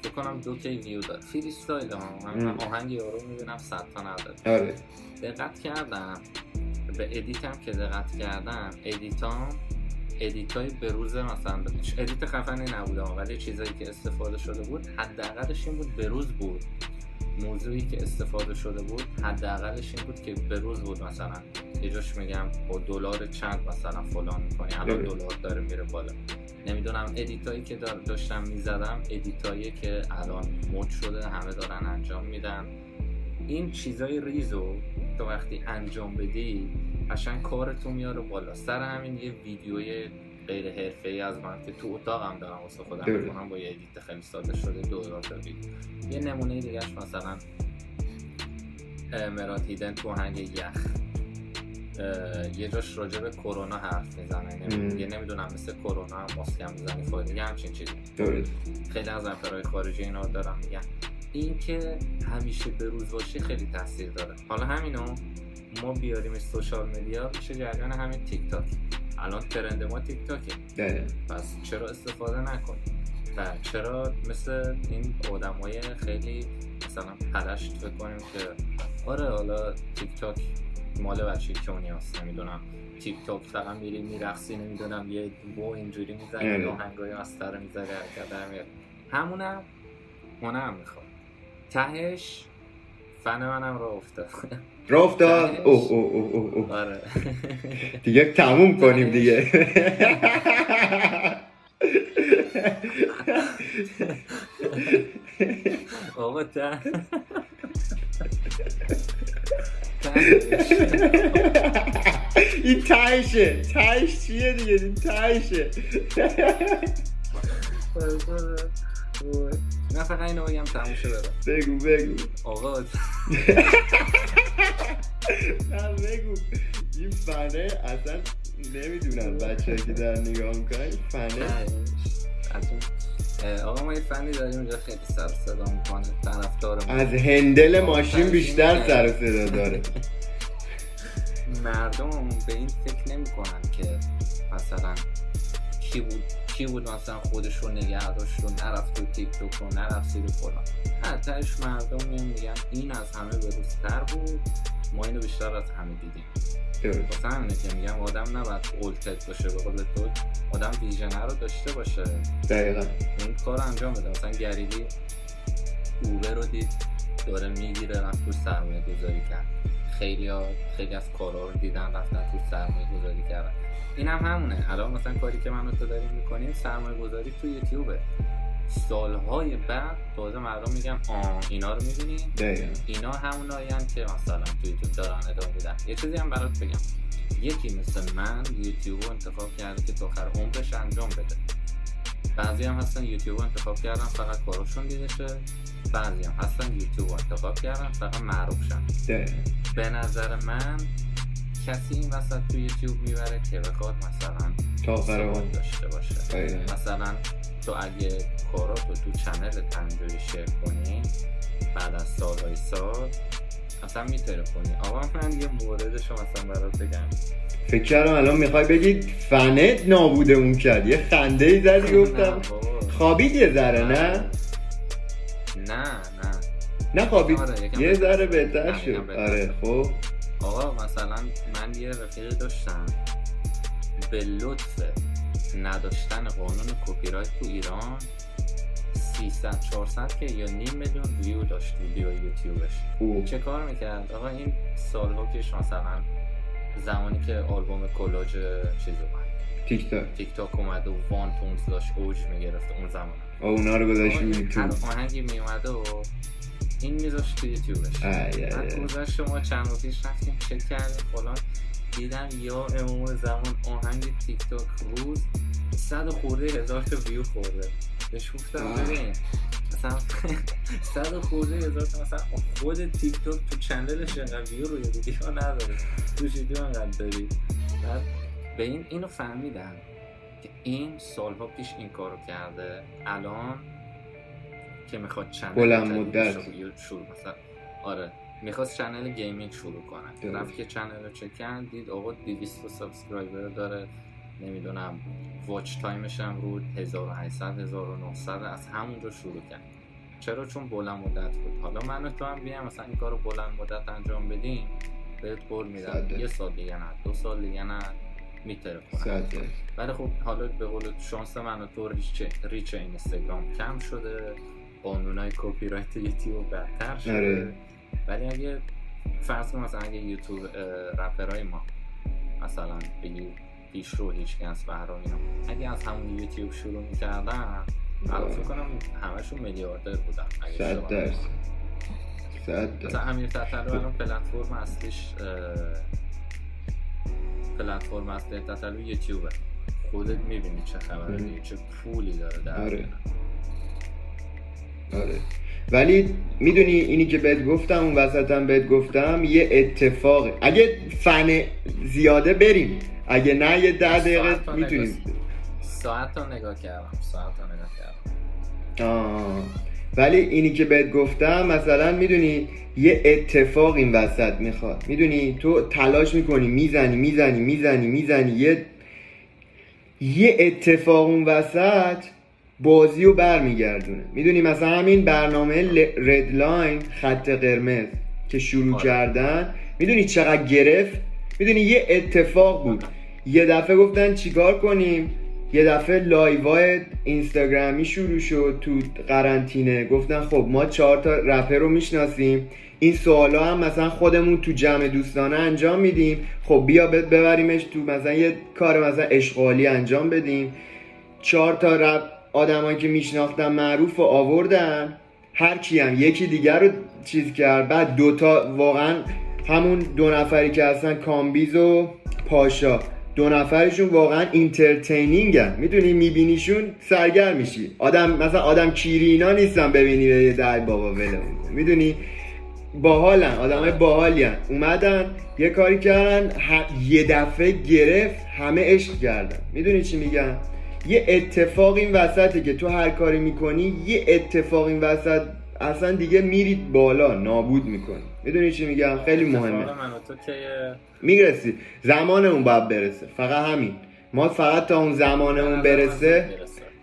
فکر کنم دو K view داد freestyle ها. من آهنگ یارو می‌بینم 100 تا نداره. آره. دقت کردم. به edit م که دقت کردم edit ام edit های به روز مثلا edit خفنی نبوده ولی چیزایی که استفاده شده بود حداقلش این بود به روز بود. موضوعی که استفاده شده بود حداقلش این بود که به روز بود مثلا. یه جاش میگم با دلار چند مثلا فلان می‌کنی الان دلار داره میره بالا. نمی‌دونم edit ایی که داشتم می‌زدم edit ایی که الان مد شده همه دارن انجام میدن. این چیزای ریزو تو وقتی انجام بدی قشنگ کارتو میاره بالا. سر همین یه ویدیوی غیر حرفه ای از من که تو اتاقم دارم واسه خودم درست. می‌کنم با یه ادیت خیلی ساده شده دو تا ویدیو. یه نمونه دیگهش مثلا اه، مراد هیدن تو هنگ یخ. یه جاش راجع به کرونا حرف می‌زنه. یه نمی‌دونم مثل کرونا هم ماسک هم می‌زنی فایده دیگه همچین چیزی. خیلی از رپرهای خارجی اینا دارم میگن این که همیشه به روز باشی خیلی تاثیر داره. حالا همینو ما بیاریم social media میشه جریان همین تیک تاک الان trend ما تیک تاکه دقیقا پس چرا استفاده نکنیم؟ و چرا مثل این آدمای خیلی مثلا پلشت فکر کنیم که آره حالا تیک تاک مال بچه کونی هست نمی‌دونم. تیک تاک فقط میری میرقصی نمی‌دونم یه بو اینجوری می‌زنی. یا هنگای می‌زنی حرکت در میاد. همونم می‌خواد. تهش فن منم را افتاد. راه افتاد؟ اوه اوه اوه اوه اوه. آره. دیگه تموم کنیم دیگه. آقا ته این تهشه. تهش چیه دیگه؟ این تهشه. نه فقط اینو بگم تموم شه برم بگو بگو. آقا. نه بگو. این فنه اصلا نمی‌دونم بچه که در نگاه می‌کنن فنه. آقا ما یه فنی داریم اینجا خیلی سر صدا می‌کنه طرفدار از هندل ماشین بیشتر سر صدا داره. مردم به این فکر نمی‌کنن که مثلا کی بود کی بود مثلا خودش رو نگه داشت و نرفت تو تیک توک و نرفت زیر فلان تهش مردم میان میگن این از همه بروزتر بود ما اینو بیشتر از همه دیدیم. واسه همینه که میگم آدم نباید اولتت باشه به قول تو آدم ویژنه رو داشته باشه. دقیقا. اون کار رو انجام بده. مثلا گریلی اوبر رو دید داره می‌گیره رفت تو سرمایه گذاری کرد. خیلی ها خیلی از کارا رو دیدن رفتن تو سرمایه گذاری کردن. این هم همونه. الان مثلا کاری که من تو داریم می‌کنیم سرمایه گذاری تو یوتیوبه. سالهای بعد تازه مردم میگن آه اینا رو می‌بینیم اینا همونایی هم که مثلا تو یوتیوب دارن ادامه میدن. یه چیزی هم برات بگم. یکی مثل من یوتیوب رو انتخاب کرده که تا آخر عمرش انجام بده. بعضی هم هستن یوتیوب رو انتخاب کردن فقط کارشون دیده شه بعضی هم هستن یوتیوب رو انتخاب کردن فقط معروف شن به نظر من کسی این وسط تو یوتیوب می‌بره که بخواد مثلا تا. داشته باشه. دقیقا. مثلا تو اگه کاراتو تو چنل تنجوری شیر کنی بعد از سالهای سال اصلا میتره کنی آقا من یه موردشو مثلا برات بگم. فکر کردم الان می‌خوای بگید فنت نابودمون کرد. یه خنده ای زدی گفتم. خوابید یه ذره نه. نه؟ نه نه. خوابید. آره، یه ذره. بهتر شد. آره. خب. آقا مثلا من یه رفیقی داشتم. به لطف نداشتن قانون کپی رایت تو ایران 300 400 که یا نیم میلیون ویو داشت ویدیو یوتیوبش. او چه کار می‌کرد؟ آقا این سالها پیش مثلا زمانی که آلبوم کلاج چیز اومد. تیک تاک تیک تاک اومد و وانتونز داشت اوج می‌گرفت اون زمان. اونا رو گذاشت هر آهنگی میومده و این میذاشت تو یوتیوبش. ای. گذشت شما چند روز پیش رفتیم چک کردیم فلان. دیدم یا امام زمان آهنگ تیک تاک روز صد و خورده هزار تا ویو خورده. بهش گفتم. ببین مثلا صد و خورده هزار تا مثلا خود تیک تاک تو channel ش انقدر ویو روی ویدیو نداره. تو ویدیو انقدر داری. بعد به این اینو فهمیدم که این سالها پیش این کارو کرده. الان که می‌خواد channel بلند مدت. شروع- مثلا. آره. می‌خواست channel gaming شروع کنه. رفت که channel رو چک کرد دید آقا 200 subscriber داره. نمی‌دونم. watch time ش هم رو 1800 1900 از همونجا شروع کرد. چرا؟ چون بلند مدت بود. حالا من و تو هم بیام مثلا این کارو بلند مدت انجام بدیم بهت قول میدم. یه سال دیگه نه. دو سال دیگه نه. میترکه. ولی خب حالا به قول شانس من و تو reach, reach اینستاگرام کم شده. قانونای کپی رایت یوتیوب بدتر شده آره. ولی اگه فرض کن مثلا اگه یوتیوب رپرای ما مثلا بگی پیش رو هیچ کس اینا اگه از همون یوتیوب شروع می‌کردن الان فکر کنم همشون میلیاردر بودن صد درصد. صد مثلا امیر تتلو الان پلتفرم اصلیش پلتفرم اصلی تتلو یوتیوبه خودت می‌بینی چه خبره چه پولی داره در آره. آره. ولی می‌دونی اینی که بهت گفتم اون وسطم بهت گفتم یه اتفاقه اگه فن زیاده بریم. اگه نه یه ده دقیقه می‌تونیم. ساعت رو نگاه کردم. ساعت رو نگاه کردم. آه. ولی اینی که بهت گفتم مثلا می‌دونی یه اتفاق این وسط می‌خواد. می‌دونی تو تلاش می‌کنی می‌زنی می‌زنی می‌زنی می‌زنی. یه یه اتفاق اون وسط بازی رو برمیگردونه. می‌دونی مثلا همین برنامه ردلاین خط قرمز که شروع آره. کردن می‌دونی چقدر گرفت؟ می‌دونی یه اتفاق بود. یه دفعه گفتن چیکار کنیم؟ یه دفعه لایوای اینستاگرامی شروع شد تو قرنطینه. گفتن خب ما چهار تا رپر رو می‌شناسیم. این سوالا هم مثلا خودمون تو جمع دوستانه انجام میدیم. خب بیا ببریمش تو مثلا یه کار مثلا اشغالی انجام بدیم. چهار تا رپ آدمایی که میشناختن معروف رو آوردن هر کی هم یکی دیگر رو چیز کرد بعد دوتا واقعا همون دو نفری که هستن کامبیز و پاشا دو نفرشون واقعا entertaining ن می‌دونی میبینیشون سرگرم میشی. آدم مثلا آدم کیری اینا نیستن ببینی به دای بابا ولمون. می‌دونی؟ باحالن آدمای باحالین. اومدن یه کاری کردن یه دفعه گرفت همه عشق کردن. می‌دونی چی میگم؟ یه اتفاق این وسطه که تو هر کاری می‌کنی یه اتفاق این وسط اصلا دیگه میرید بالا نابود می‌کنی. می‌دونی چی میگم؟ خیلی مهمه. می‌رسی. زمان اون باید برسه. فقط همین. ما فقط تا اون زمان اون برسه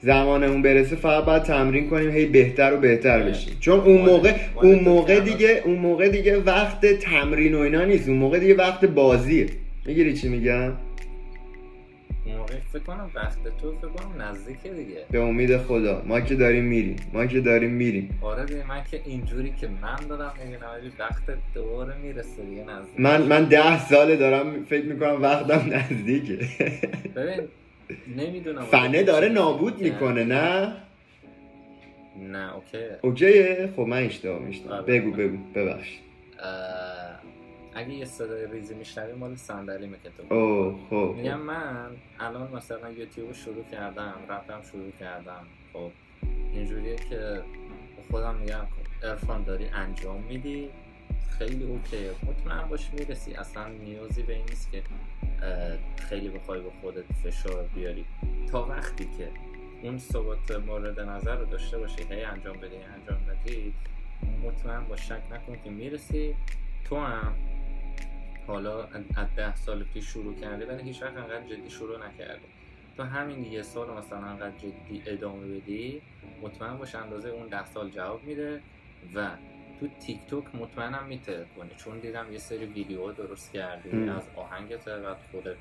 زمان اون برسه فقط باید تمرین کنیم هی بهتر و بهتر آره. بشیم. چون اون موقع اون موقع. دیگه اون موقع دیگه وقت تمرین و اینا نیست. اون موقع دیگه وقت بازیه. می‌گیری چی میگم؟ موقع فکر کنم وقت تو فکر کنم نزدیکه دیگه. به امید خدا. ما که داریم میریم. ما که داریم میریم. آره دیگه من که اینجوری که من دارم ولی وقت دوباره می‌رسه دیگه نزدیک. من من ده ساله دارم فکر می‌کنم وقتم نزدیکه. ببین نمی‌دونم. فنه داره نابود می‌کنه نه؟ نه اوکی. اوکیه؟ خب من اشتباه میشتم آره. بگو بگو. ببخش اه، اگه یه صدای ریزی میشنوی مال تو. اوه خب. میگم من الان مثلا یوتیوب شروع کردم رفتم شروع کردم. خب اینجوریه که خودم میگم ارفان داری انجام میدی؟ خیلی اوکیه مطمئن باش می‌رسی. اصلا نیازی به این نیست که خیلی بخوای به خودت فشار بیاری. تا وقتی که اون ثبات مورد نظر رو داشته باشی هی انجام بدی انجام بدی مطمئن باش شک نکن که می‌رسی. تو هم حالا از ده سال پیش شروع کردی ولی هیچ وقت انقدر جدی شروع نکردی تو همین یه سال مثلا انقدر جدی ادامه بدی مطمئن باش اندازه اون ده سال جواب میده و تو تیک توک مطمئنم میتره کنی چون دیدم یه سری ویدیو درست کردی. از آهنگت و خودت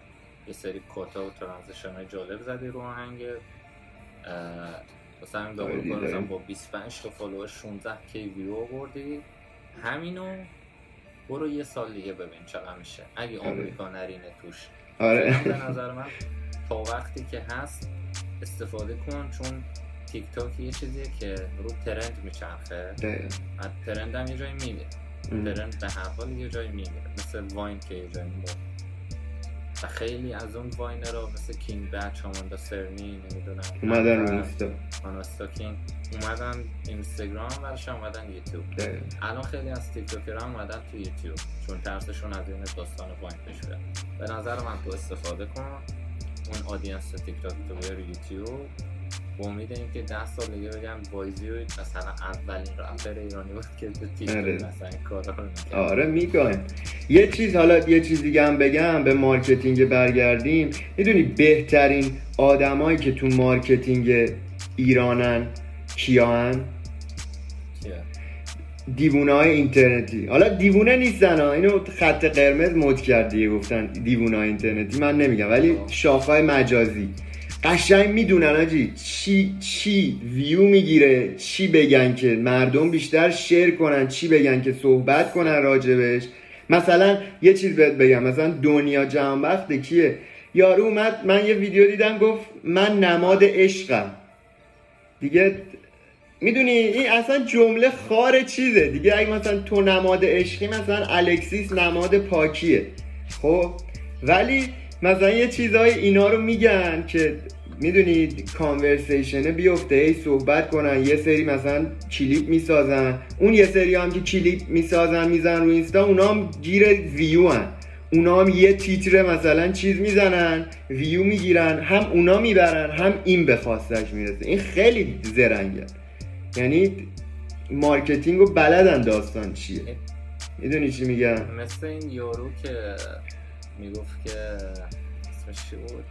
یه سری کاتا و ترانزیشن های جالب زدی رو آهنگت اه، مثلا همین دیدم. مثلا با 25 تا follower 16 K view آوردی همینو برو یه سال دیگه ببین چقدر میشه. اگه آره. آمریکا نرینه توش. آره. به نظر من تا وقتی که هست استفاده کن چون تیک تاک یه چیزیه که رو trend میچرخه. از trend هم یه جایی میمیره. trend به هر حال یه جایی میمیره مثل Vine که یه جایی مرد و خیلی از اون Viner ها مثل کینگ بچ آماندا سرنی نمی‌دونم اومدن رو اینستا آناستا کینگ اومدن اینستاگرام ورش اومدن یوتیوب. الان خیلی از TikToker ها اومدن تو یوتیوب چون ترسشون از این داستان Vine بیاد به نظر من تو استفاده کن اون audience تیک تاک تو یوتیوب. با امید اینکه ده سال دیگه بگم وایزی مثلا اولین رپر ایرانی بود که تو تیک آره. توک مثلا کارا. آره میگم یه چیز حالا یه چیز دیگه هم بگم به marketing برگردیم. می‌دونی بهترین آدمایی که تو marketing ایرانن کیان؟ دیوونه های اینترنتی. حالا دیوونه نیستن ها. اینو خط قرمز مد کرد دیگه گفتن دیوونه های اینترنتی. من نمیگم ولی شاخهای مجازی. قشنگ می‌دونن آجی چی چی ویو می‌گیره چی بگن که مردم بیشتر share کنن چی بگن که صحبت کنن راجبش. مثلا یه چیز بهت بگم مثلا دنیا جهانبخت کیه؟ یارو اومد من یه ویدیو دیدم گفت من نماد عشقم. دیگه می‌دونی این اصلا جمله خار چیزه. دیگه اگه مثلا تو نماد عشقی مثلا الکسیس نماد پاکیه. خب؟ ولی مثلا یه چیزای اینا رو میگن که می‌دونید conversation بیفته ای صحبت کنن یه سری مثلا کلیپ می‌سازن. اون یه سری هم که کلیپ می‌سازن میزن رو اینستا اونا هم گیر ویو هن. اونا هم یه تیتر مثلا چیز می‌زنن ویو می‌گیرن هم اونا می‌برن هم این به خواستش می‌رسه. این خیلی زرنگه. یعنی marketing و بلدن داستان چیه. می‌دونی چی میگم؟ مثل این یارو که می‌گفت که اسمش چی بود؟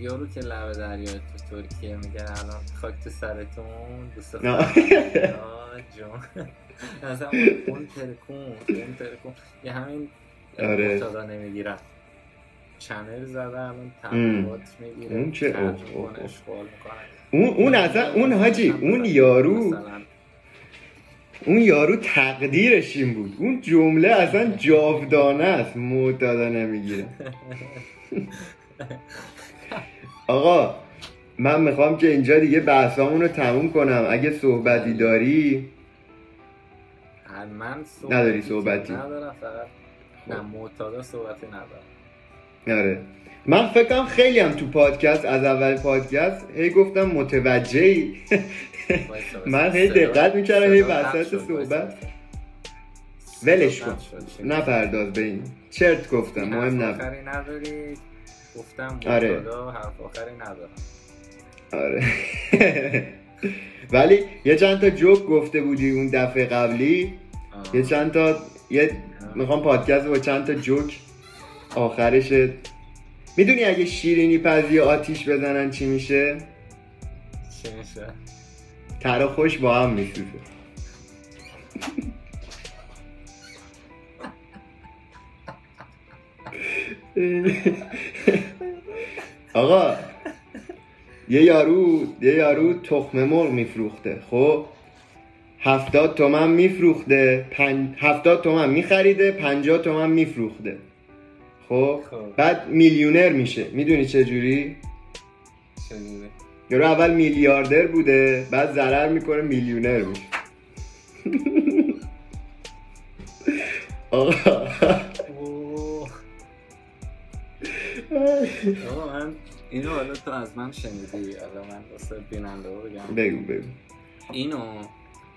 یارو که لبه دریای تو ترکیه میگه الان خاک تو سرتون دوست جون. مثلا اون ترکون اون ترکون. یه همین آره. نمی‌گیرن چنل زده الان تبلیغات می‌گیره. اون چه- اون اون اصلا اون حاجی اون یارو مثلا اون یارو تقدیرش این بود. اون جمله اصلا جاودانه است. معتادا نمی‌گیره. آقا من می‌خوام که اینجا دیگه بحثامون رو تموم کنم. اگه صحبتی داری؟ من صحبتی نداری صحبتی؟ ندارم فقط نه معتادا صحبتی ندارم. آره. من فکرم خیلی هم تو پادکست از اول پادکست هی گفتم متوجهی. من هی دقت می‌کردم هی وسط. صحبت ولش کن. نپرداز به این چرت گفتم مهم نداری گفتم آره. حرف آخری ندارم آره ولی یه چند تا جوک گفته بودی اون دفعه قبلی آه. یه چند تا یه می‌خوام پادکست با چند تا جوک آخرش می‌دونی اگه شیرینی پزی آتیش بزنن چی میشه؟ چی میشه؟ تر و خوش با هم میسوزه. آقا یه یارو یه یارو تخم مرغ میفروخته خب؟ هفتاد تومن میفروخته پن... هفتاد تومن میخریده پنجاه تومن میفروخته. خب خب. بعد میلیونر میشه. می‌دونی چه جوری؟ یارو اول میلیاردر بوده بعد ضرر می‌کنه میلیونر میشه. آقا. اینو حالا تو از من شنیدی حالا من واسه بیننده بگم. بگو بگو. اینو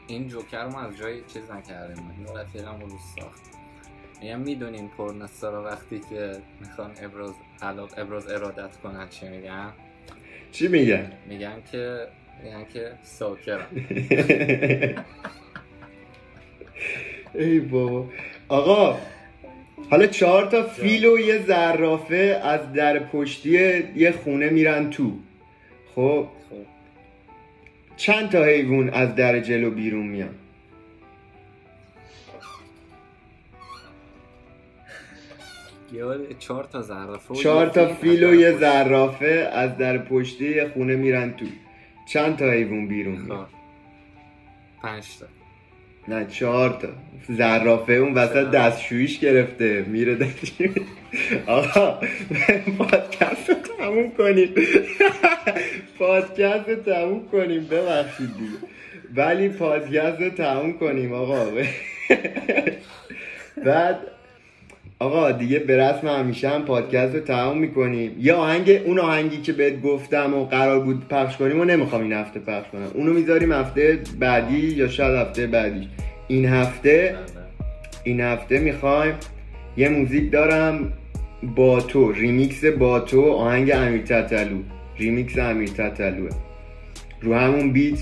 این جوکر ما از جای چیز نکردیم. رفیقم رو ساخت. میگم می‌دونین پورنستارا وقتی که می‌خوان ابراز ابراز ارادت کنن چی میگن؟ چی میگن؟ میگن که میگن که ساکرم ای بابا. آقا حالا چهار تا فیل و یه زرافه از در پشتی یه خونه میرن تو. خب؟ خب. چند تا حیوان از در جلو بیرون میان؟ یه چهار تا زرافه چهار یه تا فیل و یه زرافه از در پشتی خونه میرن تو. چند تا حیوان بیرون. میان خب. پنج تا. نه چهار تا. زرافه اون وسط؟ دستشویش گرفته. میره دستشویش آقا پادکست رو تموم کنیم. پادکست رو تموم کنیم. ببخشید دیگه. ولی پادکست رو تموم کنیم آقا. بعد آقا دیگه به رسم همیشه هم پادکست رو تموم می‌کنیم. یه آهنگ اون آهنگی که بهت گفتم و قرار بود پخش کنیم و نمی‌خوام این هفته پخش کنم. اونو می‌ذاریم هفته بعدی یا شاید هفته بعدیش. این هفته. این هفته می‌خوایم یه موزیک دارم با تو. ریمیکس با تو آهنگ امیر تتلو. ریمیکس امیر تتلوه. رو همون beat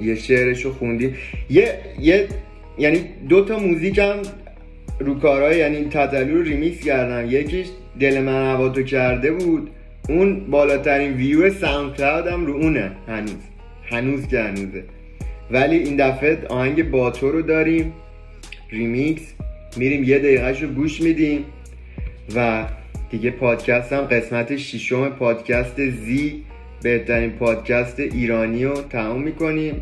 یه شعرشو خوندیم. یه یه یعنی دو تا موزیک هم رو کارهای یعنی تتلو ریمیکس کردم یکیش دل من هوا کرده بود. اون بالاترین view SoundCloud هم رو اونه. هنوز. هنوز که هنوزه. ولی این دفعه آهنگ با تو رو داریم. ریمیکس. میریم یه دقیقهش رو گوش میدیم. و دیگه پادکست هم قسمت ششم پادکست زی بهترین پادکست ایرانی رو تموم می‌کنیم.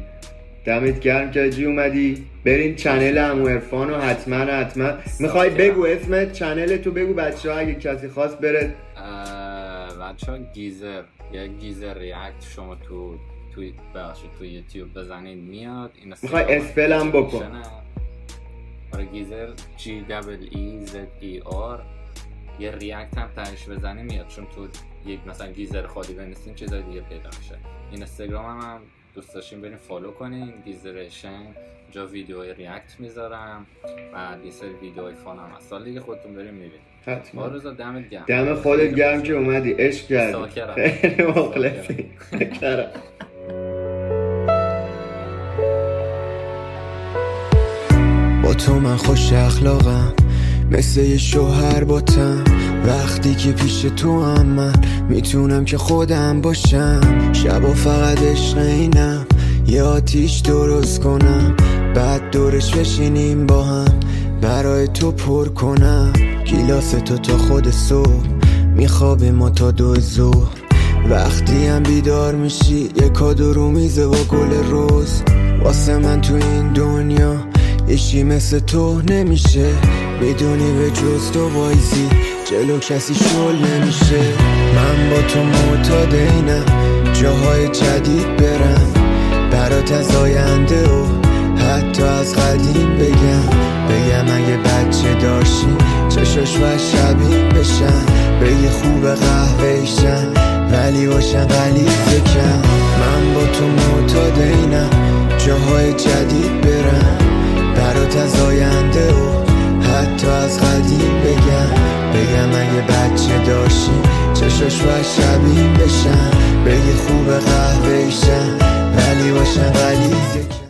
دمت گرم که جی اومدی. برین channel امو عرفان رو حتما حتما. می‌خوای بگو اسم channel تو بگو بچه ها اگه کسی خواست بره. بچه ها Geezer یا Geezer React شما تو تو ببخشید تو یوتیوب بزنید میاد. این می‌خوای spell هم بکن. آره گیزر G double E Z E R. یه react هم تهش بزنی میاد. چون تو یک مثلا Geezer خالی بنویسین چیزای دیگه پیدا میشه. این اینستاگرام هم, هم دوست داشتیم بریم follow کنین گیزرشن جا ویدیو react می‌ذارم. و یه سری ویدیوهای fun هم هست. سال دیگه خودتون بریم می‌بینید حتما. آرزا دمت گرم. دم خودت گرم که اومدی. عشق کردی. ساکرم. خیلی مخلصی کرم. با تو من خوش اخلاقم. مثل یه شوهر باتم وقتی که پیش تو هم من می‌تونم که خودم باشم شبا فقط عشق اینم. یه آتیش درست کنم بعد دورش بشینیم با هم. برای تو پر کنم گیلاس تو تا خود صبح. میخوابیم ما تا دو ظهر. وقتی هم بیدار میشی یه کادو رو میزه با گل روز. واسه من تو این دنیا ایشی مثل تو نمیشه. می‌دونی به جز تو وایزی جلو کسی شل نمیشه. من با تو معتاد اینم. جاهای جدید برم. برات از آینده و حتی از قدیم بگم. بگم اگه بچه داشتی چشاش و شبیه بشن. بگی خوب قهوه ایشن. ولی باشن غلیظ کم من با تو معتاد اینم. جاهای جدید برم. برات از آینده و حتی از قدیم بگم. بگم اگه بچه داشتی چشاش و شبیه بشن. بگی خوب قهوه ایشن ولی باشن